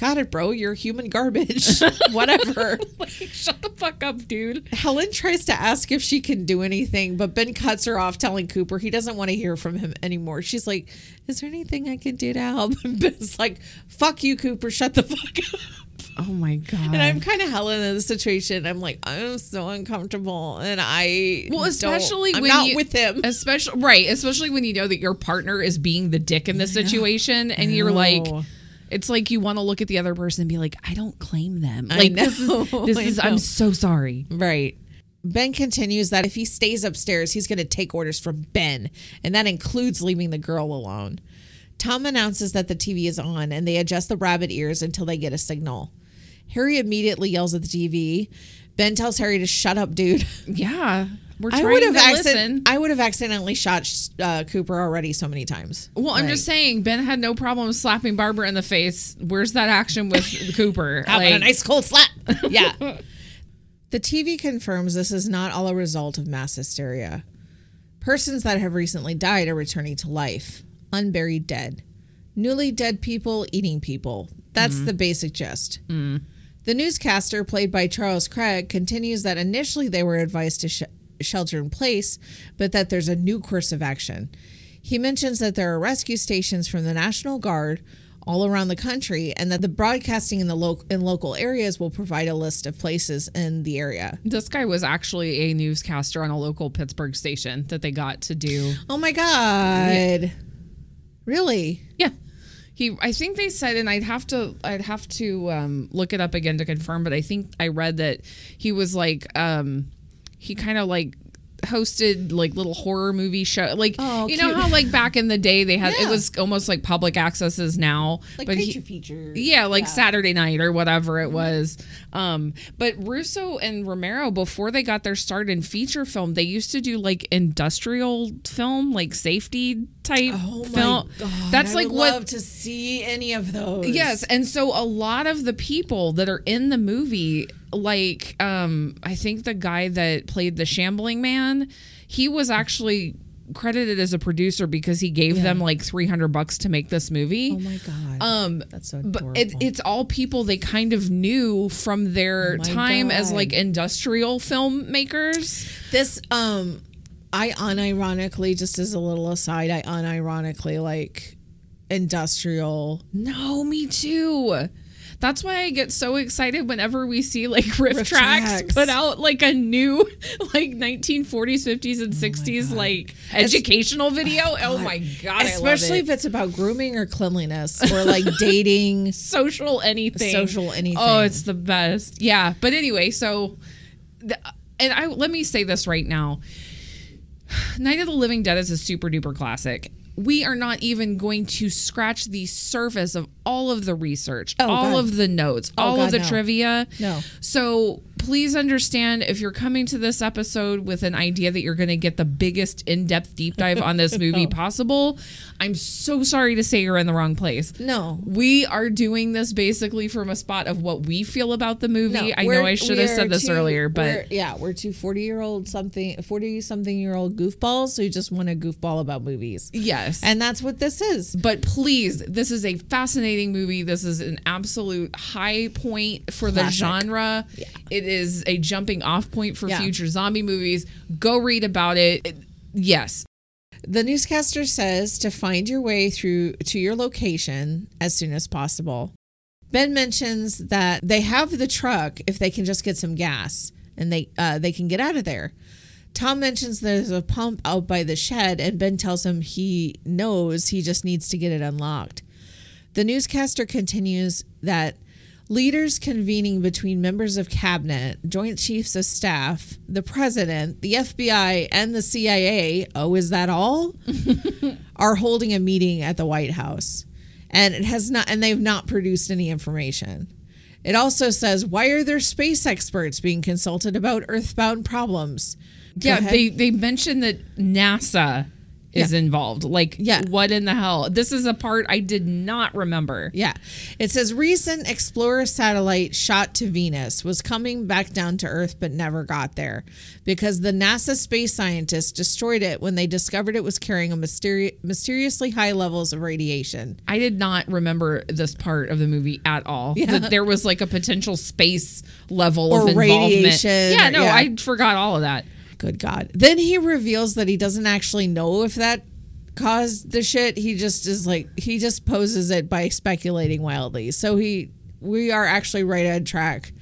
Got it, bro. You're human garbage. Whatever. Like, shut the fuck up, dude. Helen tries to ask if she can do anything, but Ben cuts her off, telling Cooper he doesn't want to hear from him anymore. She's like, Is there anything I can do to help? And Ben's like, Fuck you, Cooper. Shut the fuck up. Oh my god. And I'm kind of Helen in the situation. I'm like, I'm so uncomfortable. And I. well, don't- especially I'm when not you, with him. Especially right, especially when you know that your partner is being the dick in this situation, and you're like. It's like you want to look at the other person and be like, I don't claim them. I Like this know, is this is. I'm so sorry. Right. Ben continues that if he stays upstairs, he's going to take orders from Ben, and that includes leaving the girl alone. Tom announces that the TV is on, and they adjust the rabbit ears until they get a signal. Harry immediately yells at the TV. Ben tells Harry to shut up, dude. Yeah, we're I trying would to have listen. accident- I would have accidentally shot uh, Cooper already so many times. Well, I'm Like, just saying, Ben had no problem slapping Barbara in the face. Where's that action with Cooper? How about a nice cold slap? Yeah. the TV confirms this is not all a result of mass hysteria. Persons that have recently died are returning to life, unburied dead. Newly dead people eating people. That's the basic gist. The newscaster, played by Charles Craig, continues that initially they were advised to sh- shelter in place, but that there's a new course of action. He mentions that there are rescue stations from the National Guard all around the country, and that the broadcasting in the lo- in local areas will provide a list of places in the area. this guy was actually a newscaster on a local Pittsburgh station that they got to do. Oh my god! Really? Yeah. He, I think they said, and I'd have to, I'd have to um, look it up again to confirm, but I think I read that he was like, um, he kind of like hosted like little horror movie show, like Oh, you know how like back in the day they had Yeah. it was almost like public access is now, Like but he, feature? yeah, like Saturday night or whatever it was. Um, but Russo and Romero, before they got their start in feature film, they used to do like industrial film, like safety type Oh my film. god! That's I like would what. love to see any of those. Yes, and so a lot of the people that are in the movie, like um, I think the guy that played the shambling man, he was actually credited as a producer because he gave them like 300 bucks to make this movie. Oh my god! Um, That's so but it, it's all people they kind of knew from their Oh time as like industrial filmmakers. This um I unironically, just as a little aside, I unironically like industrial. No, me too. That's why I get so excited whenever we see like riff, RiffTrax, tracks. put out like a new like 1940s, 50s, and 60s like educational video. Oh, my oh god, Especially I if love it. it's about grooming or cleanliness or like dating. social anything. Social anything. Oh, it's the best. Yeah, but anyway, so the, and I let me say this right now. Night of the Living Dead is a super duper classic. We are not even going to scratch the surface of all of the research, oh, all Oh, God. of the notes, oh, all God, of the no. trivia. No. So please understand if you're coming to this episode with an idea that you're going to get the biggest in depth deep dive on this movie possible, I'm so sorry to say you're in the wrong place. No. We are doing this basically from a spot of what we feel about the movie. No, I know I should have said this two- earlier, we're- but yeah, we're two 40 year old something, 40 something year old goofballs who just want to goofball about movies. yes. And that's what this is. but please, this is a fascinating movie. This is an absolute high point for the Classic. genre. It is a jumping off point for Yeah. future zombie movies. Go read about it. It- Yes. The newscaster says to find your way through to your location as soon as possible. Ben mentions that they have the truck if they can just get some gas and they uh, they can get out of there. Tom mentions there's a pump out by the shed and Ben tells him he knows he just needs to get it unlocked. The newscaster continues that leaders convening between members of cabinet, joint chiefs of staff, the president, the FBI, and the CIA, oh, is that all? are holding a meeting at the White House. And it has not and they've not produced any information. It also says, why are there space experts being consulted about earthbound problems? Go Yeah, ahead. they they mentioned that NASA is involved. Like, Yeah. what in the hell? This is a part I did not remember. Yeah. It says recent Explorer satellite shot to Venus was coming back down to Earth but never got there because the NASA space scientists destroyed it when they discovered it was carrying a mysteri- mysteriously high levels of radiation. I did not remember this part of the movie at all. That there was like a potential space level Or of involvement. radiation, Yeah, no, yeah. I forgot all of that. Good God. Then he reveals that he doesn't actually know if that caused the shit. He just is like, he just poses it by speculating wildly. So he, we are actually right on track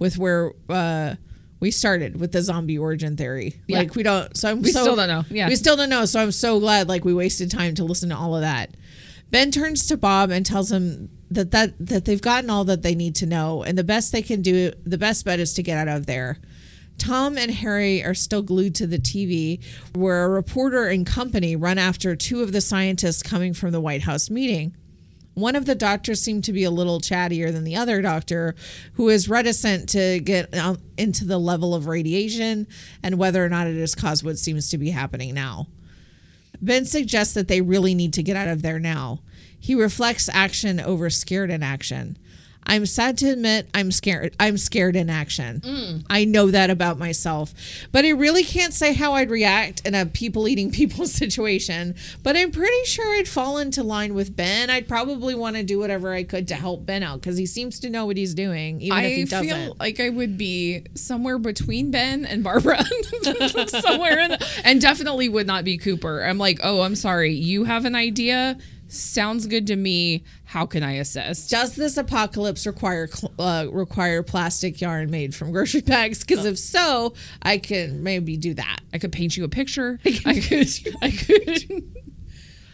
with where, uh, we started with the zombie origin theory. Yeah. Like we don't. So I'm We so- still don't know. Yeah. we still don't know. So I'm so glad like we wasted time to listen to all of that. Ben turns to Bob and tells him that that that they've gotten all that they need to know, and the best they can do, the best bet is to get out of there. Tom and Harry are still glued to the TV, where a reporter and company run after two of the scientists coming from the White House meeting. One of the doctors seemed to be a little chattier than the other doctor, who is reticent to get um, into the level of radiation and whether or not it has caused what seems to be happening now. Ben suggests that they really need to get out of there now. He reflects action over scared inaction. I'm sad to admit I'm scared. I'm scared in action. Mm. I know that about myself, but I really can't say how I'd react in a people eating people situation. But I'm pretty sure I'd fall into line with Ben. I'd probably want to do whatever I could to help Ben out because he seems to know what he's doing, even if I he doesn't. feel like I would be somewhere between Ben and Barbara, somewhere in, and definitely would not be Cooper. I'm like, oh, I'm sorry, you have an idea. Sounds good to me. How can I assist? Does this apocalypse require uh, require plastic yarn made from grocery bags? Because if so, I can maybe do that. I could paint you a picture. I could. I could.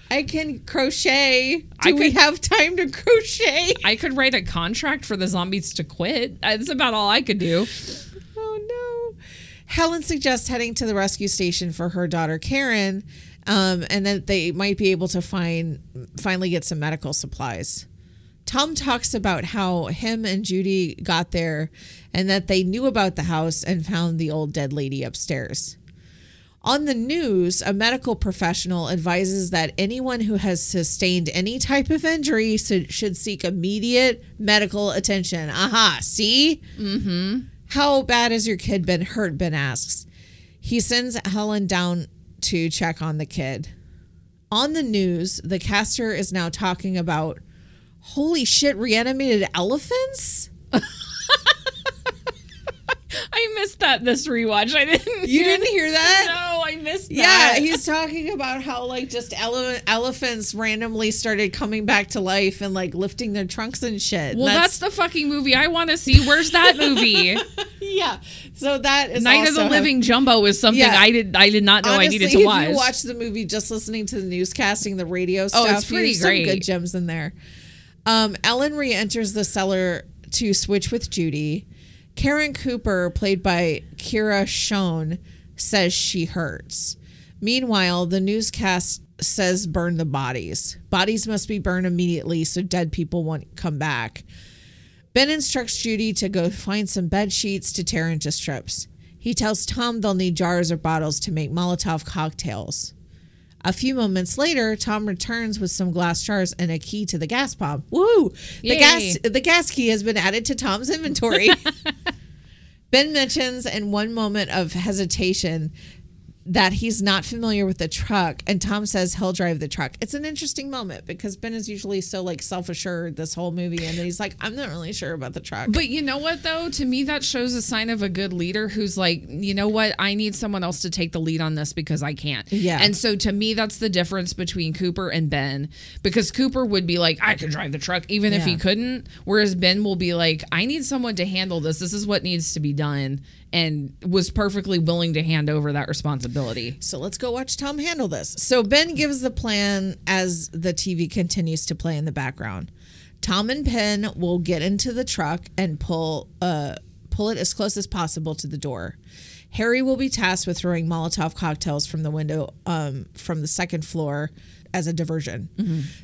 I can crochet. Do I we have time to crochet? I could write a contract for the zombies to quit. That's about all I could do. Oh no. Helen suggests heading to the rescue station for her daughter Karen, um, and that they might be able to find finally get some medical supplies. Tom talks about how him and Judy got there and that they knew about the house and found the old dead lady upstairs. On the news, a medical professional advises that anyone who has sustained any type of injury should, should seek immediate medical attention. Aha, see? Mm-hmm. How bad has your kid been hurt? Ben asks. He sends Helen down to check on the kid. On the news, the caster is now talking about holy shit, reanimated elephants? I missed that this rewatch. I didn't. You hear didn't hear that? No, I missed Yeah, he's talking about how like just ele- elephants randomly started coming back to life and like lifting their trunks and shit. well, that's, the fucking movie I want to see. Where's that movie? yeah. So that is Night of the Living Jumbo is something Yeah. I did I did not know Honestly, I needed to watch. If you watch the movie just listening to the newscasting, the radio stuff, Oh, it's pretty great. good gems in there. Um, Helen re-enters the cellar to switch with Judy. Karen Cooper, played by Kyra Schon, says she hurts. Meanwhile, the newscast says burn the bodies. Bodies must be burned immediately so dead people won't come back. Ben instructs Judy to go find some bed sheets to tear into strips. He tells Tom they'll need jars or bottles to make Molotov cocktails. A few moments later, Tom returns with some glass jars and a key to the gas pump. Woo! The Yay. gas the gas key has been added to Tom's inventory. ben mentions in one moment of hesitation that he's not familiar with the truck and Tom says he'll drive the truck. It's an interesting moment because Ben is usually so like self-assured this whole movie and he's like I'm not really sure about the truck. But you know what though? To me that shows a sign of a good leader who's like, you know what? I need someone else to take the lead on this because I can't. Yeah. And so to me that's the difference between Cooper and Ben because Cooper would be like, I could drive the truck even if he couldn't, whereas Ben will be like, I need someone to handle this. This is what needs to be done and was perfectly willing to hand over that responsibility. So let's go watch Tom handle this. So Ben gives the plan as the TV continues to play in the background. Tom and Ben will get into the truck and pull uh pull it as close as possible to the door. Harry will be tasked with throwing Molotov cocktails from the window um, from the second floor as a diversion.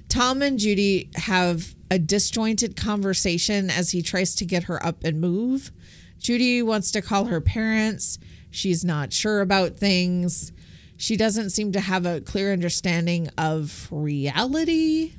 Tom and Judy have a disjointed conversation as he tries to get her up and move. Judy wants to call her parents. She's not sure about things. She doesn't seem to have a clear understanding of reality.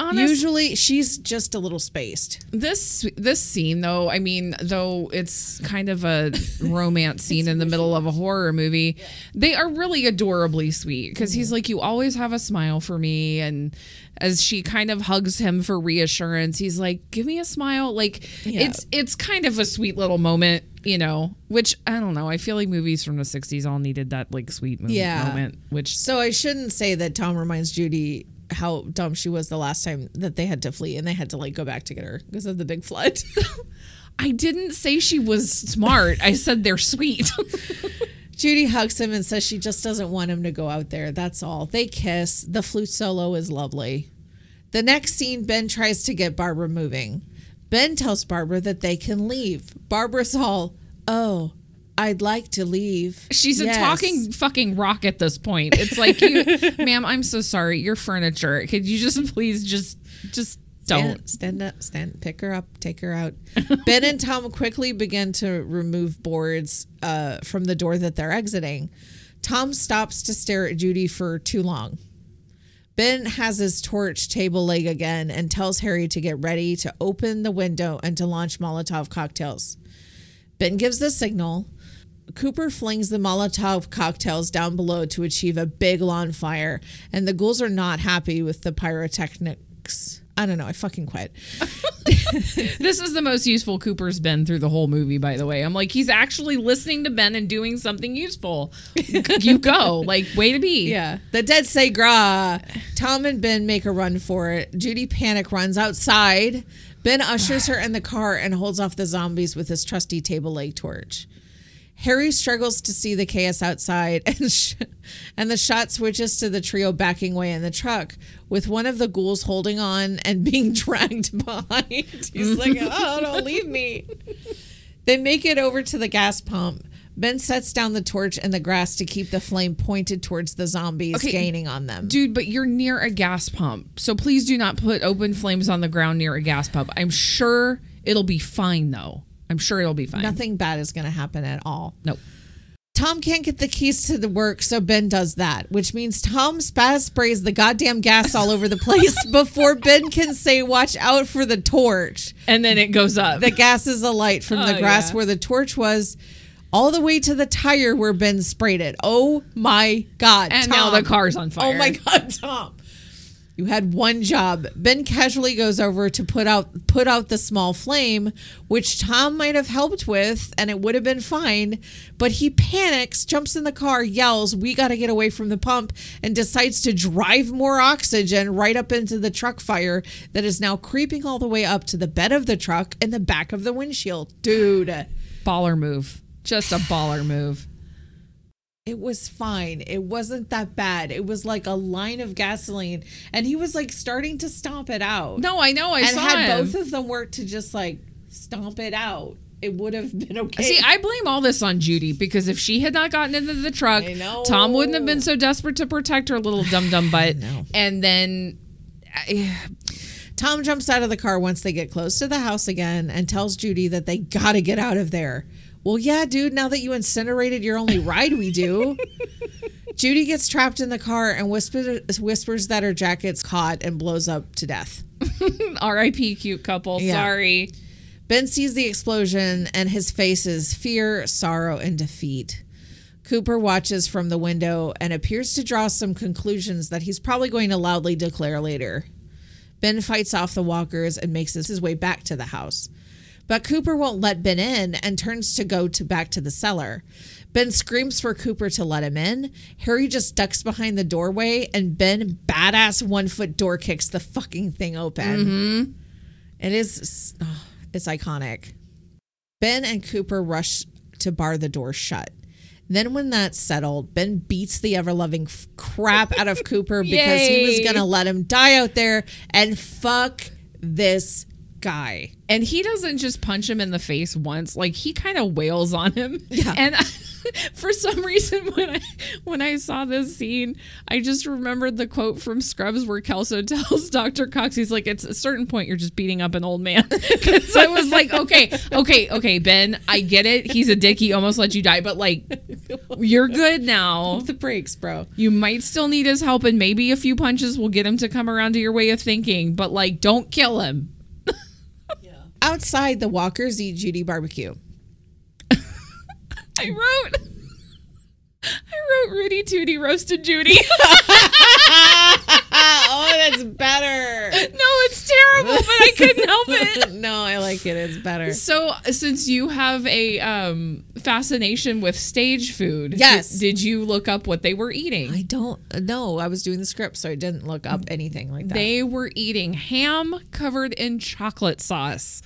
Honest- Usually, she's just a little spaced. This this scene though, I mean, though it's kind of a romance scene in the middle of a horror movie, they are really adorably sweet because he's mm-hmm. like, "You always have a smile for me," and as she kind of hugs him for reassurance, he's like, "Give me a smile." Like Yeah. it's it's kind of a sweet little moment, you know. Which I don't know. I feel like movies from the '60s all needed that like sweet mo- Yeah. moment. Which So I shouldn't say that Tom reminds Judy how dumb she was the last time that they had to flee and they had to like go back to get her because of the big flood. I didn't say she was smart. I said they're sweet. Judy hugs him and says she just doesn't want him to go out there. That's all. They kiss. The flute solo is lovely. The next scene, Ben tries to get Barbara moving. Ben tells Barbara that they can leave. Barbara's all, oh, I'd like to leave. She's Yes. a talking fucking rock at this point. It's like, you, ma'am, I'm so sorry. Your furniture. Could you just please just just don't? Stand, stand up, stand, pick her up, take her out. ben and Tom quickly begin to remove boards uh, from the door that they're exiting. Tom stops to stare at Judy for too long. Ben has his torch table leg again and tells Harry to get ready to open the window and to launch Molotov cocktails. Ben gives the signal. Cooper flings the Molotov cocktails down below to achieve a big lawn fire, and the ghouls are not happy with the pyrotechnics. I don't know. I fucking quit. This is the most useful Cooper's been through the whole movie, by the way. I'm like, he's actually listening to Ben and doing something useful. you go. Like, way to be. Yeah. The dead say gra. Tom and Ben make a run for it. Judy panic runs outside. Ben ushers her in the car and holds off the zombies with his trusty table leg torch. Harry struggles to see the chaos outside, and sh- and the shot switches to the trio backing away in the truck, with one of the ghouls holding on and being dragged behind. He's like, "Oh, don't leave me." They make it over to the gas pump. Ben sets down the torch in the grass to keep the flame pointed towards the zombies Okay, gaining on them. Dude, but you're near a gas pump. So please do not put open flames on the ground near a gas pump. I'm sure it'll be fine, though. I'm sure it'll be fine. Nothing bad is going to happen at all. Nope. Tom can't get the keys to the work, so Ben does that, which means Tom spaz sprays the goddamn gas all over the place before Ben can say, Watch out for the torch. And then it goes up. The gas is alight from the Oh, grass yeah. where the torch was, all the way to the tire where Ben sprayed it. Oh my God. and Tom. now the car's on fire. Oh my God, Tom. You had one job. Ben casually goes over to put out put out the small flame, which Tom might have helped with, and it would have been fine. But he panics, jumps in the car, yells, "We got to get away from the pump!" and decides to drive more oxygen right up into the truck fire that is now creeping all the way up to the bed of the truck and the back of the windshield. Dude, Baller move. Just a baller move. It was fine. It wasn't that bad. It was like a line of gasoline, and he was like starting to stomp it out. No, I know. I and saw had him. both of them work to just like stomp it out, it would have been okay. See, I blame all this on Judy because if she had not gotten into the truck, Tom wouldn't have been so desperate to protect her little dum dum butt. know. And then Tom jumps out of the car once they get close to the house again and tells Judy that they gotta get out of there. Well, yeah, dude, now that you incinerated your only ride, we do. Judy gets trapped in the car and whispers, whispers that her jacket's caught and blows up to death. R.I.P. cute couple. Yeah. Sorry. Ben sees the explosion and his face is fear, sorrow, and defeat. Cooper watches from the window and appears to draw some conclusions that he's probably going to loudly declare later. Ben fights off the walkers and makes his way back to the house. But Cooper won't let Ben in and turns to go to back to the cellar. Ben screams for Cooper to let him in. Harry just ducks behind the doorway and Ben badass one foot door kicks the fucking thing open. Mm-hmm. It is oh, it's iconic. Ben and Cooper rush to bar the door shut. Then, when that's settled, Ben beats the ever loving f- crap out of Cooper because he was going to let him die out there and fuck this guy. And he doesn't just punch him in the face once; like he kind of wails on him. Yeah. And for some reason, when I when I saw this scene, I just remembered the quote from Scrubs where Kelso tells Doctor Cox, he's like, "It's a certain point you're just beating up an old man." so I was like, "Okay, okay, okay, Ben, I get it. He's a dick. He almost let you die, but like, you're good now." The breaks, bro. You might still need his help, and maybe a few punches will get him to come around to your way of thinking, but like, don't kill him. Outside, the walkers eat Judy barbecue. I wrote. I wrote Rudy Tooty roasted Judy. oh, that's better. no, it's terrible, but I couldn't help it. no, I like it. It's better. So, since you have a um, fascination with stage food, Yes. did, did you look up what they were eating? I don't know. I was doing the script, so I didn't look up anything like that. they were eating ham covered in chocolate sauce.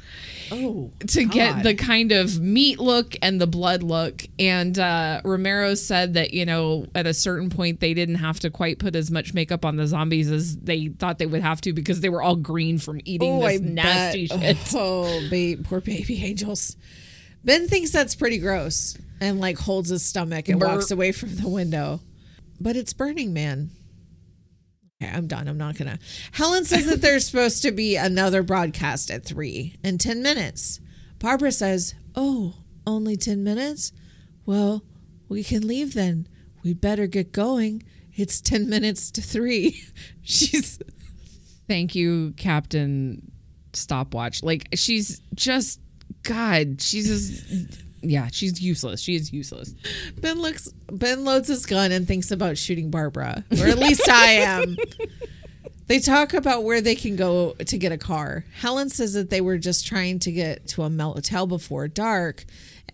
oh, to get the kind of meat look and the blood look. And uh, Romero said that, you know, at a certain point, they didn't have to quite put as much makeup on the zombies as they thought they would have to because they were all green from eating Oh, this I nasty bet. shit. Oh, ba- poor baby angels. Ben thinks that's pretty gross and like holds his stomach and walks away from the window. But it's Burning Man. Okay, I'm done. I'm not gonna. Helen says that there's supposed to be another broadcast at three in ten minutes. Barbara says, "Oh, only ten minutes? Well, we can leave then. We'd better get going. It's ten minutes to three. She's Thank you, Captain Stopwatch. Like, she's just, God, she's just, yeah, she's useless. She is useless. Ben looks Ben loads his gun and thinks about shooting Barbara. Or at least I am. They talk about where they can go to get a car. Helen says that they were just trying to get to a motel before dark.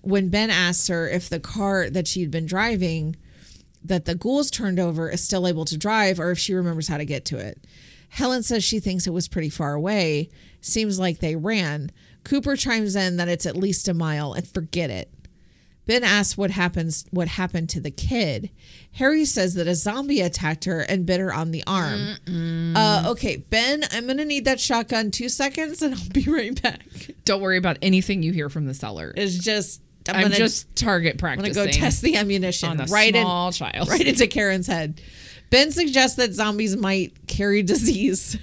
When Ben asks her if the car that she'd been driving that the ghouls turned over is still able to drive or if she remembers how to get to it. Helen says she thinks it was pretty far away. Seems like they ran. Cooper chimes in that it's at least a mile and forget it. Ben asks what happens what happened to the kid. Harry says that a zombie attacked her and bit her on the arm. Uh, okay, Ben, I'm gonna need that shotgun two seconds and I'll be right back. Don't worry about anything you hear from the cellar. It's just I'm, I'm, gonna just target practicing. I'm gonna practicing. go test the ammunition on a right in small child. right into Karen's head. Ben suggests that zombies might carry disease.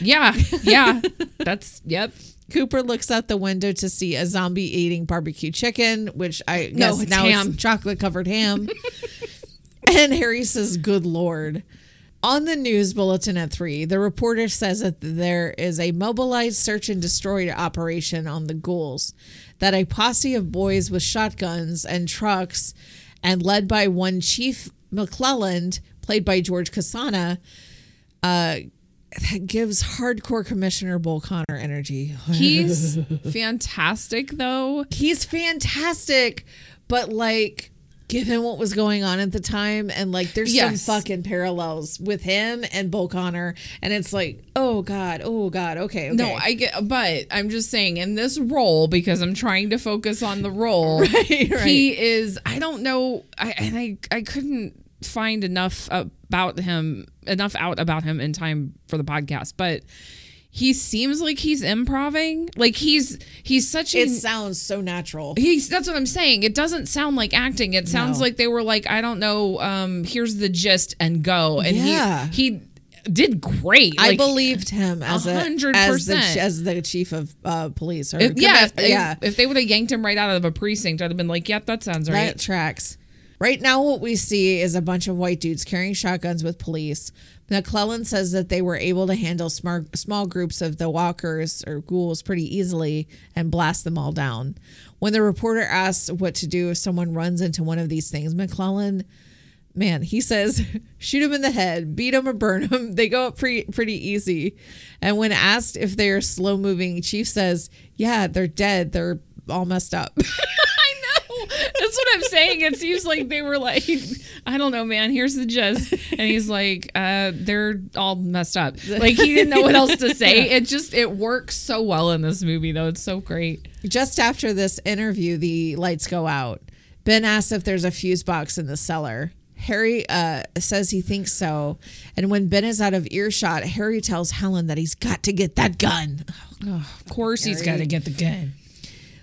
Yeah, yeah. That's yep. Cooper looks out the window to see a zombie eating barbecue chicken, which I No, guess it's now ham. it's chocolate covered ham. and Harry says, "Good lord." On the news bulletin at three, the reporter says that there is a mobilized search and destroy operation on the ghouls. That a posse of boys with shotguns and trucks, and led by one Chief McClelland, played by George Kosana, uh, that gives hardcore Commissioner Bull Connor energy. He's fantastic though. He's fantastic, but like given what was going on at the time and like there's Yes. some fucking parallels with him and Bull Connor and it's like, oh God, oh God, okay, okay. No, I get, but I'm just saying in this role because I'm trying to focus on the role. Right, right. He is. I don't know. I and I I couldn't find enough about him, enough out about him in time for the podcast, but. He seems like he's improving. Like he's he's such a it sounds so natural. He's that's what I'm saying. It doesn't sound like acting. It sounds No. like they were like, I don't know, um, here's the gist and go. And Yeah. he he did great. I Like, believed him as a, hundred as the percent. as the chief of uh, police. Or if, yeah, if, yeah, If they would have yanked him right out of a precinct, I'd have been like, Yep, that sounds right. That tracks. Right now, what we see is a bunch of white dudes carrying shotguns with police. McClellan says that they were able to handle smart, small groups of the walkers or ghouls pretty easily and blast them all down. When the reporter asks what to do if someone runs into one of these things, McClellan, man, he says, shoot him in the head, beat him or burn him. They go up pretty, pretty easy. And when asked if they are slow moving, Chief says, yeah, they're dead. They're all messed up. That's what I'm saying. It seems like they were like, I don't know, man. Here's the gist, and he's like, uh, they're all messed up. Like he didn't know what else to say. It just it works so well in this movie, though. It's so great. Just after this interview, the lights go out. Ben asks if there's a fuse box in the cellar. Harry uh, says he thinks so. And when Ben is out of earshot, Harry tells Helen that he's got to get that gun. Of course, he's got to get the gun.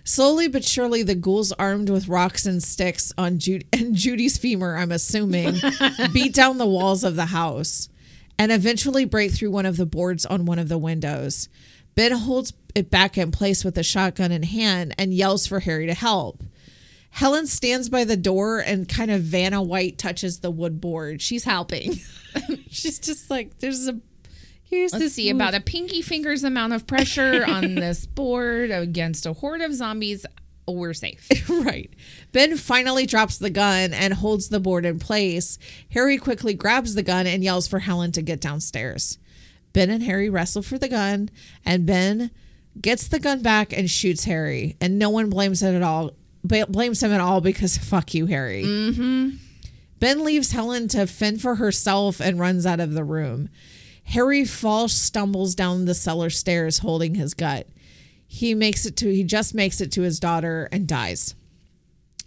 Slowly but surely, the ghouls armed with rocks and sticks on Ju- and Judy's femur, I'm assuming, beat down the walls of the house and eventually break through one of the boards on one of the windows. Ben holds it back in place with a shotgun in hand and yells for Harry to help. Helen stands by the door and kind of Vanna White touches the wood board. She's helping. She's just like, there's a here's Let's see about a pinky finger's amount of pressure on this board against a horde of zombies. We're safe. right. Ben finally drops the gun and holds the board in place. Harry quickly grabs the gun and yells for Helen to get downstairs. Ben and Harry wrestle for the gun, and Ben gets the gun back and shoots Harry. And no one blames it at all. Blames him at all because fuck you, Harry. Mm-hmm. Ben leaves Helen to fend for herself and runs out of the room. Harry falls, stumbles down the cellar stairs holding his gut. He makes it to he just makes it to his daughter and dies.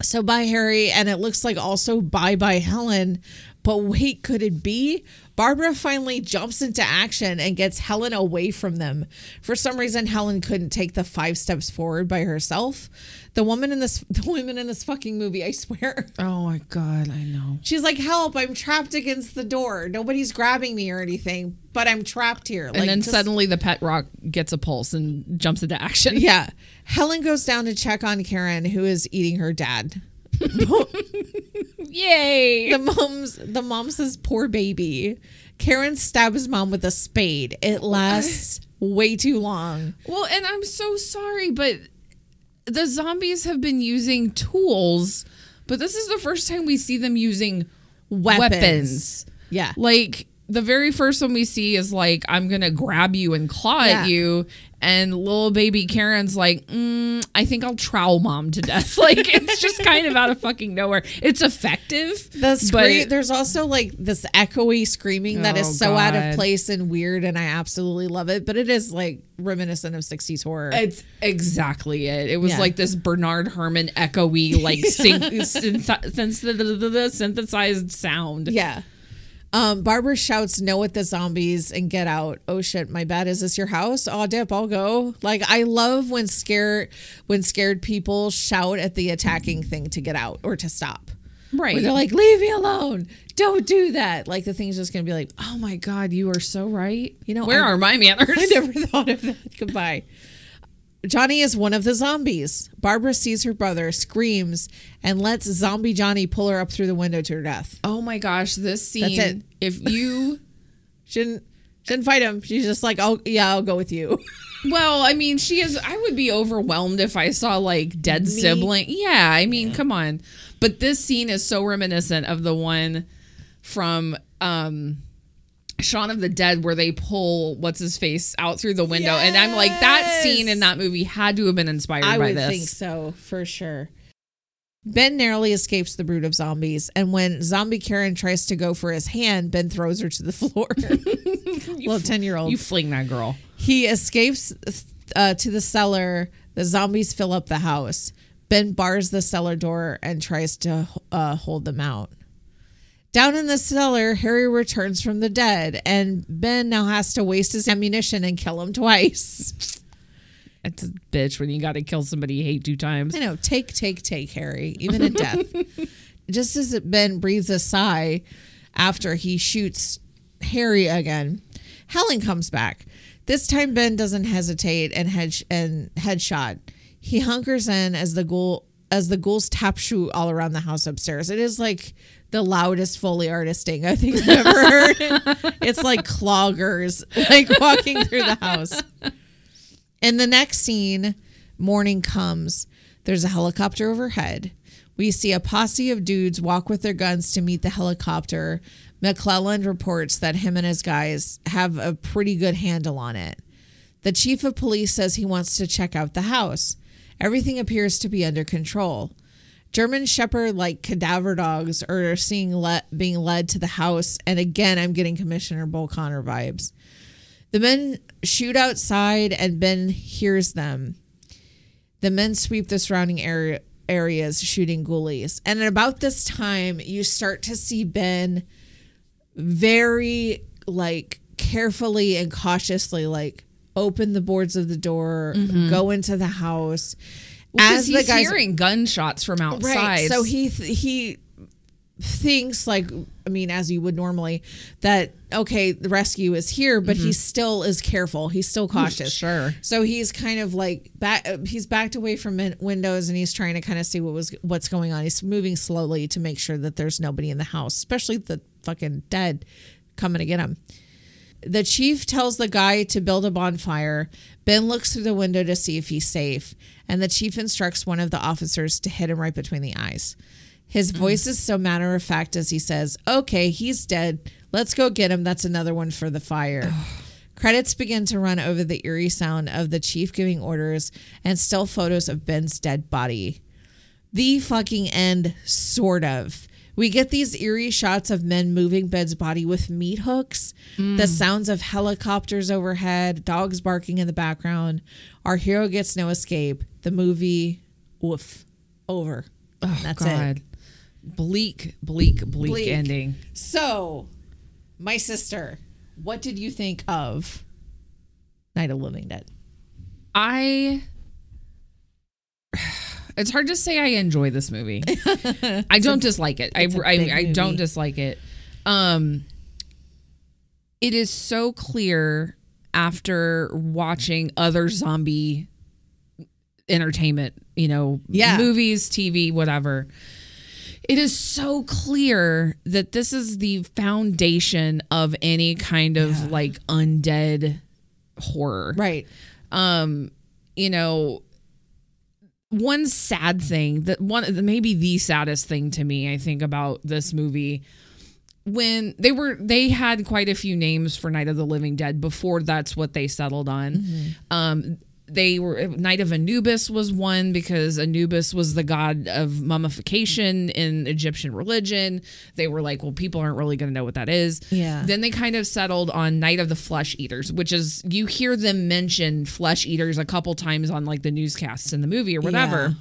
So bye Harry and it looks like also bye bye Helen. But wait, could it be? Barbara finally jumps into action and gets Helen away from them. For some reason Helen couldn't take the 5 steps forward by herself. The woman in this the woman in this fucking movie, I swear. Oh my god, I know. She's like, "Help! I'm trapped against the door. Nobody's grabbing me or anything, but I'm trapped here." And then just- suddenly the pet rock gets a pulse and jumps into action. yeah, Helen goes down to check on Karen, who is eating her dad. Yay! The mom's the mom says, "Poor baby." Karen stabs mom with a spade. It lasts way too long. Well, and I'm so sorry, but the zombies have been using tools, but this is the first time we see them using Weapons. weapons. Yeah, Like the very first one we see is like, I'm gonna grab you and claw Yeah. at you. And little baby Karen's like, mm, I think I'll trowel mom to death. Like it's just kind of out of fucking nowhere. It's effective. The but there's also like this echoey screaming that Oh, is so out of place and weird, and I absolutely love it. But it is like reminiscent of 60s horror. It's exactly it. It was Yeah. like this Bernard Herrmann echoey, like synth- synth- synth- synthesized sound. Yeah. Um, Barbara shouts no at the zombies and get out. Oh shit, my bad. Is this your house? Oh dip, I'll go. Like I love when scared when scared people shout at the attacking thing to get out or to stop. Right. Where they're like, leave me alone. Don't do that. Like the thing's just gonna be like, oh my God, you are so right. You know, where I- are my manners? I never thought of that. Goodbye. Johnny is one of the zombies. Barbara sees her brother, screams, and lets zombie Johnny pull her up through the window to her death. Oh my gosh, this scene. That's it. If you, she didn't fight him. She's just like, oh yeah, I'll go with you. well, I mean, she is. I would be overwhelmed if I saw like dead sibling. Yeah, I mean, come on. But this scene is so reminiscent of the one from um Shaun of the Dead where they pull what's his face out through the window, and I'm like that scene in that movie had to have been inspired I by would this. think so for sure. Ben narrowly escapes the brood of zombies, and when zombie Karen tries to go for his hand, Ben throws her to the floor. Little ten year old. You fling that girl. He escapes uh, to the cellar. The zombies fill up the house. Ben bars the cellar door and tries to uh, hold them out. Down in the cellar, Harry returns from the dead, and Ben now has to waste his ammunition and kill him twice. It's a bitch when you got to kill somebody you hate two times. I know, take, take, take, Harry, even in death. Just as Ben breathes a sigh after he shoots Harry again, Helen comes back. This time, Ben doesn't hesitate and head and headshot. He hunkers in as the ghoul as the ghouls tap shoot all around the house upstairs. It is like the loudest Foley artisting I think I've ever heard. it's like cloggers like walking through the house. In the next scene, morning comes. There's a helicopter overhead. We see a posse of dudes walk with their guns to meet the helicopter. McClellan reports that him and his guys have a pretty good handle on it. The chief of police says he wants to check out the house. Everything appears to be under control. German Shepherd like cadaver dogs are seeing le- being led to the house, and again, I'm getting Commissioner Bull Connor vibes. The men shoot outside, and Ben hears them. The men sweep the surrounding area, areas, shooting ghoulies. And at about this time, you start to see Ben very like carefully and cautiously like open the boards of the door, mm-hmm. go into the house. As he's hearing gunshots from outside. Right. So he th- he thinks like I mean as you would normally that okay the rescue is here but he mm-hmm. still is careful. He's still mm, cautious. Sure. So he's kind of like back he's backed away from windows and he's trying to kind of see what was what's going on. He's moving slowly to make sure that there's nobody in the house, especially the fucking dead coming to get him. The chief tells the guy to build a bonfire. Ben looks through the window to see if he's safe, and the chief instructs one of the officers to hit him right between the eyes. His hmm. voice is so matter of fact as he says, Okay, he's dead. Let's go get him. That's another one for the fire. Credits begin to run over the eerie sound of the chief giving orders and still photos of Ben's dead body. The fucking end, sort of. We get these eerie shots of men moving Ben's body with meat hooks, the mm. sounds of helicopters overhead, dogs barking in the background. Our hero gets no escape. The movie, woof, over. Oh, That's it. Bleak, bleak, bleak, Bleak. ending. So, my sister, what did you think of Night of Living Dead? I it's hard to say I enjoy this movie. I don't dislike it. I I, I don't dislike it. Um it is so clear after watching other zombie entertainment, you know, Yeah. movies, TV, whatever. It is so clear that this is the foundation of any kind of like undead horror Right. um you know one sad thing that one maybe the saddest thing to me i think about this movie when they were they had quite a few names for night of the living dead before that's what they settled on. Um they were night of anubis was one because anubis was the god of mummification in egyptian religion they were like well people aren't really going to know what that is Yeah. then they kind of settled on Night of the Flesh Eaters, which is you hear them mention flesh eaters a couple times on like the newscasts in the movie or whatever.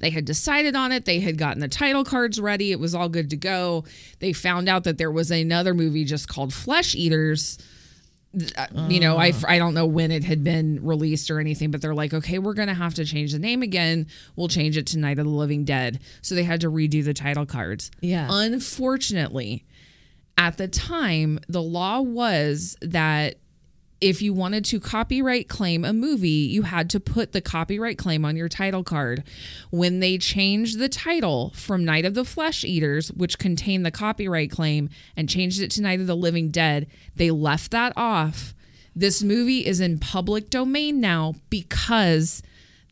They had decided on it. They had gotten the title cards ready. It was all good to go. They found out that there was another movie just called Flesh Eaters. Uh, You know, I, I don't know when it had been released or anything, but they're like, okay, we're going to have to change the name again. We'll change it to Night of the Living Dead. So they had to redo the title cards. Yeah. Unfortunately, at the time, the law was that if you wanted to copyright claim a movie, you had to put the copyright claim on your title card. When they changed the title from Night of the Flesh Eaters, which contained the copyright claim, and changed it to Night of the Living Dead, they left that off. This movie is in public domain now because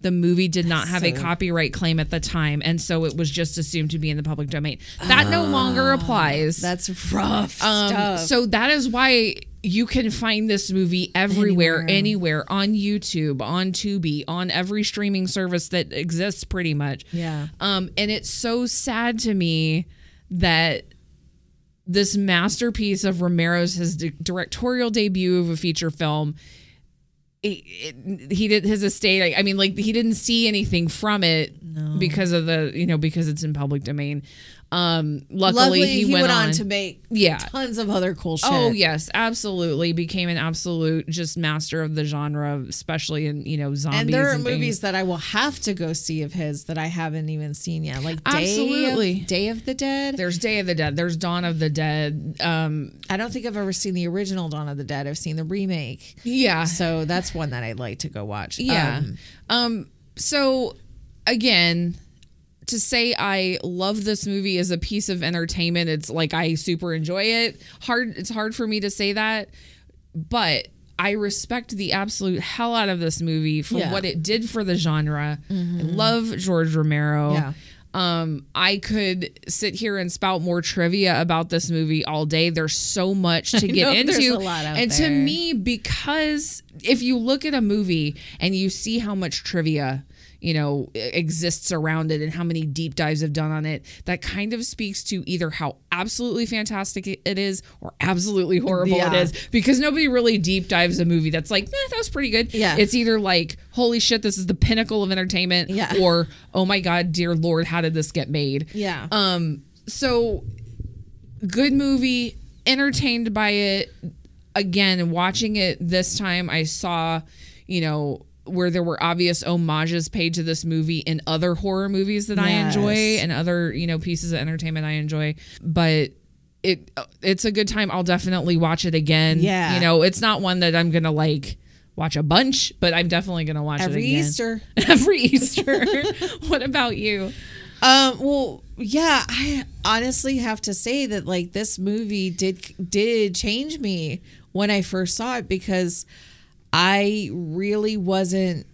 the movie did not have a copyright claim at the time, and so it was just assumed to be in the public domain. That no longer applies. That's rough Um, stuff. so that is why you can find this movie everywhere, Anywhere. anywhere, on YouTube, on Tubi, on every streaming service that exists, pretty much. Yeah. Um, and it's so sad to me that this masterpiece of Romero's his di- directorial debut of a feature film. It, it, he did his estate. I, I mean, like he didn't see anything from it because of the you know because it's in public domain. Um, luckily, Luckily, he, went, on, to make yeah. tons of other cool shit. Oh yes, absolutely. Became an absolute just master of the genre, especially in you know zombies. And there are things. movies that I will have to go see of his that I haven't even seen yet, like Day Absolutely. of, Day of the Dead. There's Day of the Dead. There's Dawn of the Dead. Um, I don't think I've ever seen the original Dawn of the Dead. I've seen the remake, yeah, so that's one that I'd like to go watch. yeah. Um, Um, so again, to say I love this movie as a piece of entertainment, it's like I super enjoy it. Hard. It's hard for me to say that, but. I respect the absolute hell out of this movie for Yeah. what it did for the genre. I love George Romero. Yeah. Um, I could sit here and spout more trivia about this movie all day. There's so much to get into. there's a lot out and there. to me, because if you look at a movie and you see how much trivia, you know, exists around it and how many deep dives have done on it, that kind of speaks to either how absolutely fantastic it it is or absolutely horrible Yeah. it is. Because nobody really deep dives a movie that's like, eh, that was pretty good. Yeah. It's either like, holy shit, this is the pinnacle of entertainment, Yeah. or oh my god, dear lord, how did this get made? yeah. Um, so good movie, entertained by it. Again, watching it this time, I saw, you know, where there were obvious homages paid to this movie in other horror movies that I enjoy and other, you know, pieces of entertainment I enjoy. But it it's a good time. I'll definitely watch it again. Yeah. You know, it's not one that I'm gonna like watch a bunch, but I'm definitely gonna watch Every it again. Every Easter. Every Easter. what about you? Um, well, yeah, I honestly have to say that like this movie did did change me when I first saw it because I really wasn't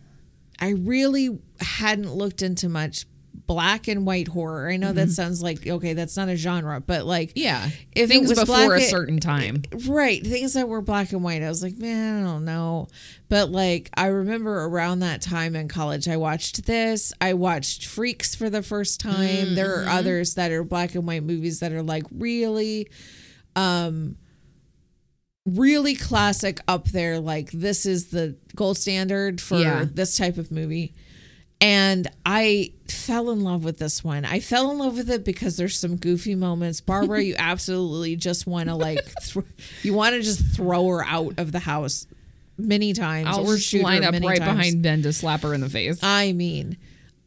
I really hadn't looked into much black and white horror. I know that sounds like okay, that's not a genre, but like Yeah. if it Things was before black a certain time. Right. Things that were black and white. I was like, man, I don't know. But like, I remember around that time in college, I watched this. I watched Freaks for the first time. There Mm-hmm. are others that are black and white movies that are like really, um, really classic up there. Like, this is the gold standard for Yeah. this type of movie. And I fell in love with this one. I fell in love with it because there's some goofy moments. Barbara, you absolutely just want to like, thr you want to just throw her out of the house many times. I'll shoot line up right times. behind Ben to slap her in the face. I mean,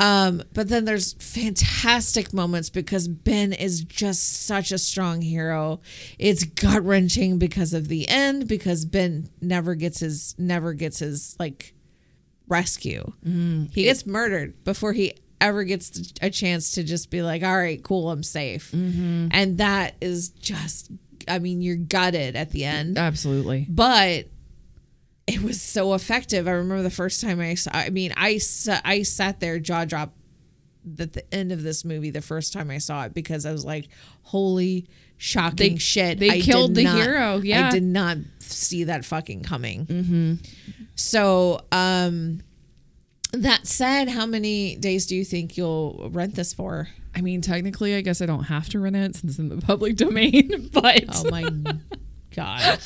um, but then there's fantastic moments because Ben is just such a strong hero. It's gut wrenching because of the end because Ben never gets his never gets his like rescue. He gets murdered before he ever gets a chance to just be like, all right, cool, I'm safe. And that is just, I mean, you're gutted at the end Absolutely. but it was so effective. I remember the first time I saw. I mean, I I sat there jaw drop at the end of this movie the first time I saw it because I was like, "Holy shocking They- shit!" they I killed the not- hero, yeah. I did not see that fucking coming. Mm-hmm. So, um, that said, how many days do you think you'll rent this for? I mean, technically, I guess I don't have to rent it since it's in the public domain, but Oh my god!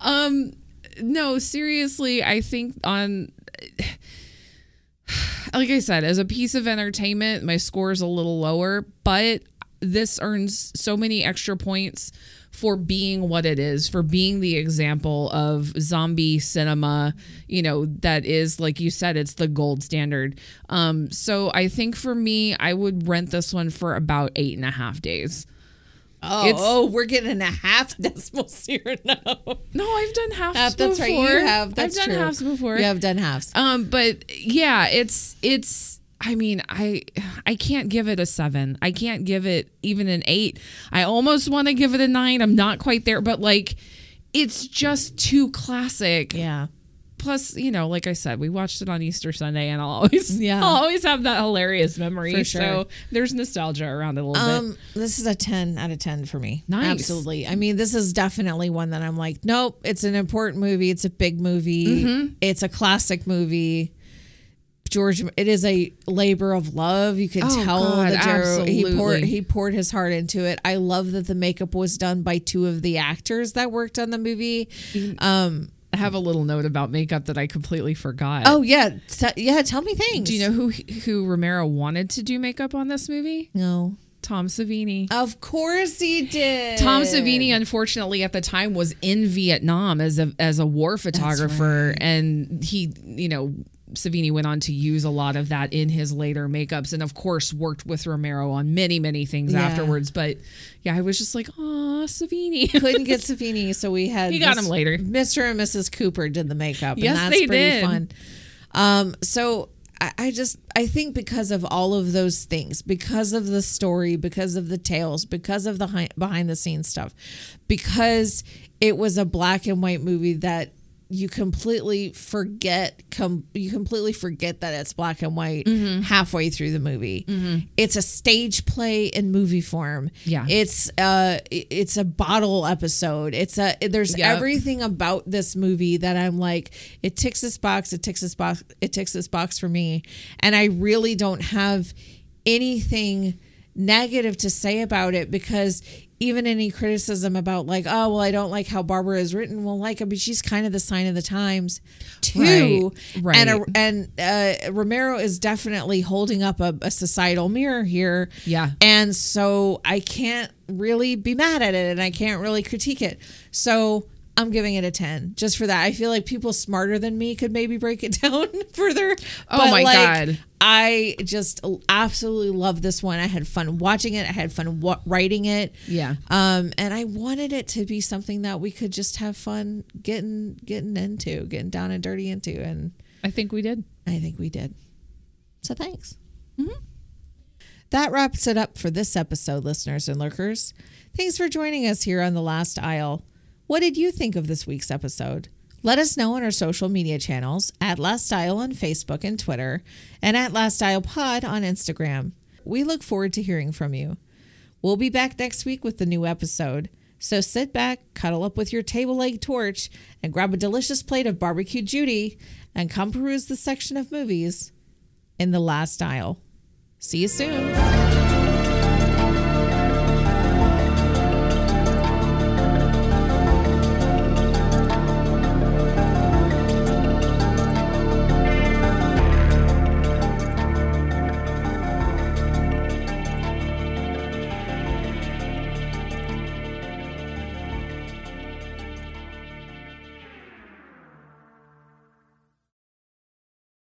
um no, seriously, I think on like I said, as a piece of entertainment, my score is a little lower, but this earns so many extra points for being what it is, for being the example of zombie cinema, you know, that is like you said, it's the gold standard. Um, so I think for me, I would rent this one for about eight and a half days. Oh, It's- oh, we're getting a half decimal here now. No, I've done halves Half, that's before. right. You have. That's I've done true. halves before. You have done halves. Um, but yeah, it's it's. I mean, I I can't give it a seven. I can't give it even an eight. I almost want to give it a nine. I'm not quite there, but like, it's just too classic Yeah. Plus, you know, like I said, we watched it on Easter Sunday, and I'll always, Yeah. I'll always have that hilarious memory. Sure. So there's nostalgia around it a little bit. Um, this is a 10 out of 10 for me. Nice. Absolutely. I mean, this is definitely one that I'm like, nope, it's an important movie. It's a big movie. Mm-hmm. It's a classic movie. George, it is a labor of love. You can Oh, tell God, that he poured he poured his heart into it. I love that the makeup was done by two of the actors that worked on the movie. Um, I have a little note about makeup that I completely forgot. oh yeah, T- yeah. Tell me things. do you know who who Romero wanted to do makeup on this movie? No. Tom Savini. Of course he did. Tom Savini, unfortunately, at the time was in Vietnam as a as a war photographer, and he, you know, Savini went on to use a lot of that in his later makeups, and of course worked with Romero on many many things Yeah. afterwards. But yeah, I was just like, oh, Savini. couldn't get Savini, so we had He got Miss- him later. Mr. and Mrs. Cooper did the makeup. Yes, and that's they pretty did. fun. Um, so I, I just I think because of all of those things, because of the story, because of the tales, because of the hi- behind the scenes stuff, because it was a black and white movie that you completely forget com- you completely forget that it's black and white Mm-hmm. halfway through the movie. It's a stage play in movie form. Yeah. It's uh it's a bottle episode. It's a there's Yep. everything about this movie that I'm like it ticks this box, it ticks this box, it ticks this box for me. And I really don't have anything negative to say about it because even any criticism about like oh well I don't like how Barbara is written well like I mean she's kind of the sign of the times too Right, and a, right. and uh, Romero is definitely holding up a, a societal mirror here Yeah. and so I can't really be mad at it and I can't really critique it. So I'm giving it a 10 just for that. I feel like people smarter than me could maybe break it down further. Oh my like, God. I just absolutely love this one. I had fun watching it. I had fun wa- writing it. Yeah. Um, and I wanted it to be something that we could just have fun getting getting into, getting down and dirty into, and I think we did. I think we did. So thanks. That wraps it up for this episode, listeners and lurkers. Thanks for joining us here on The Last Aisle. What did you think of this week's episode? Let us know on our social media channels at Last Aisle on Facebook and Twitter, and at Last Aisle Pod on Instagram. We look forward to hearing from you. We'll be back next week with the new episode. So sit back, cuddle up with your table leg torch, and grab a delicious plate of barbecue Judy, and come peruse the section of movies in the last aisle. See you soon.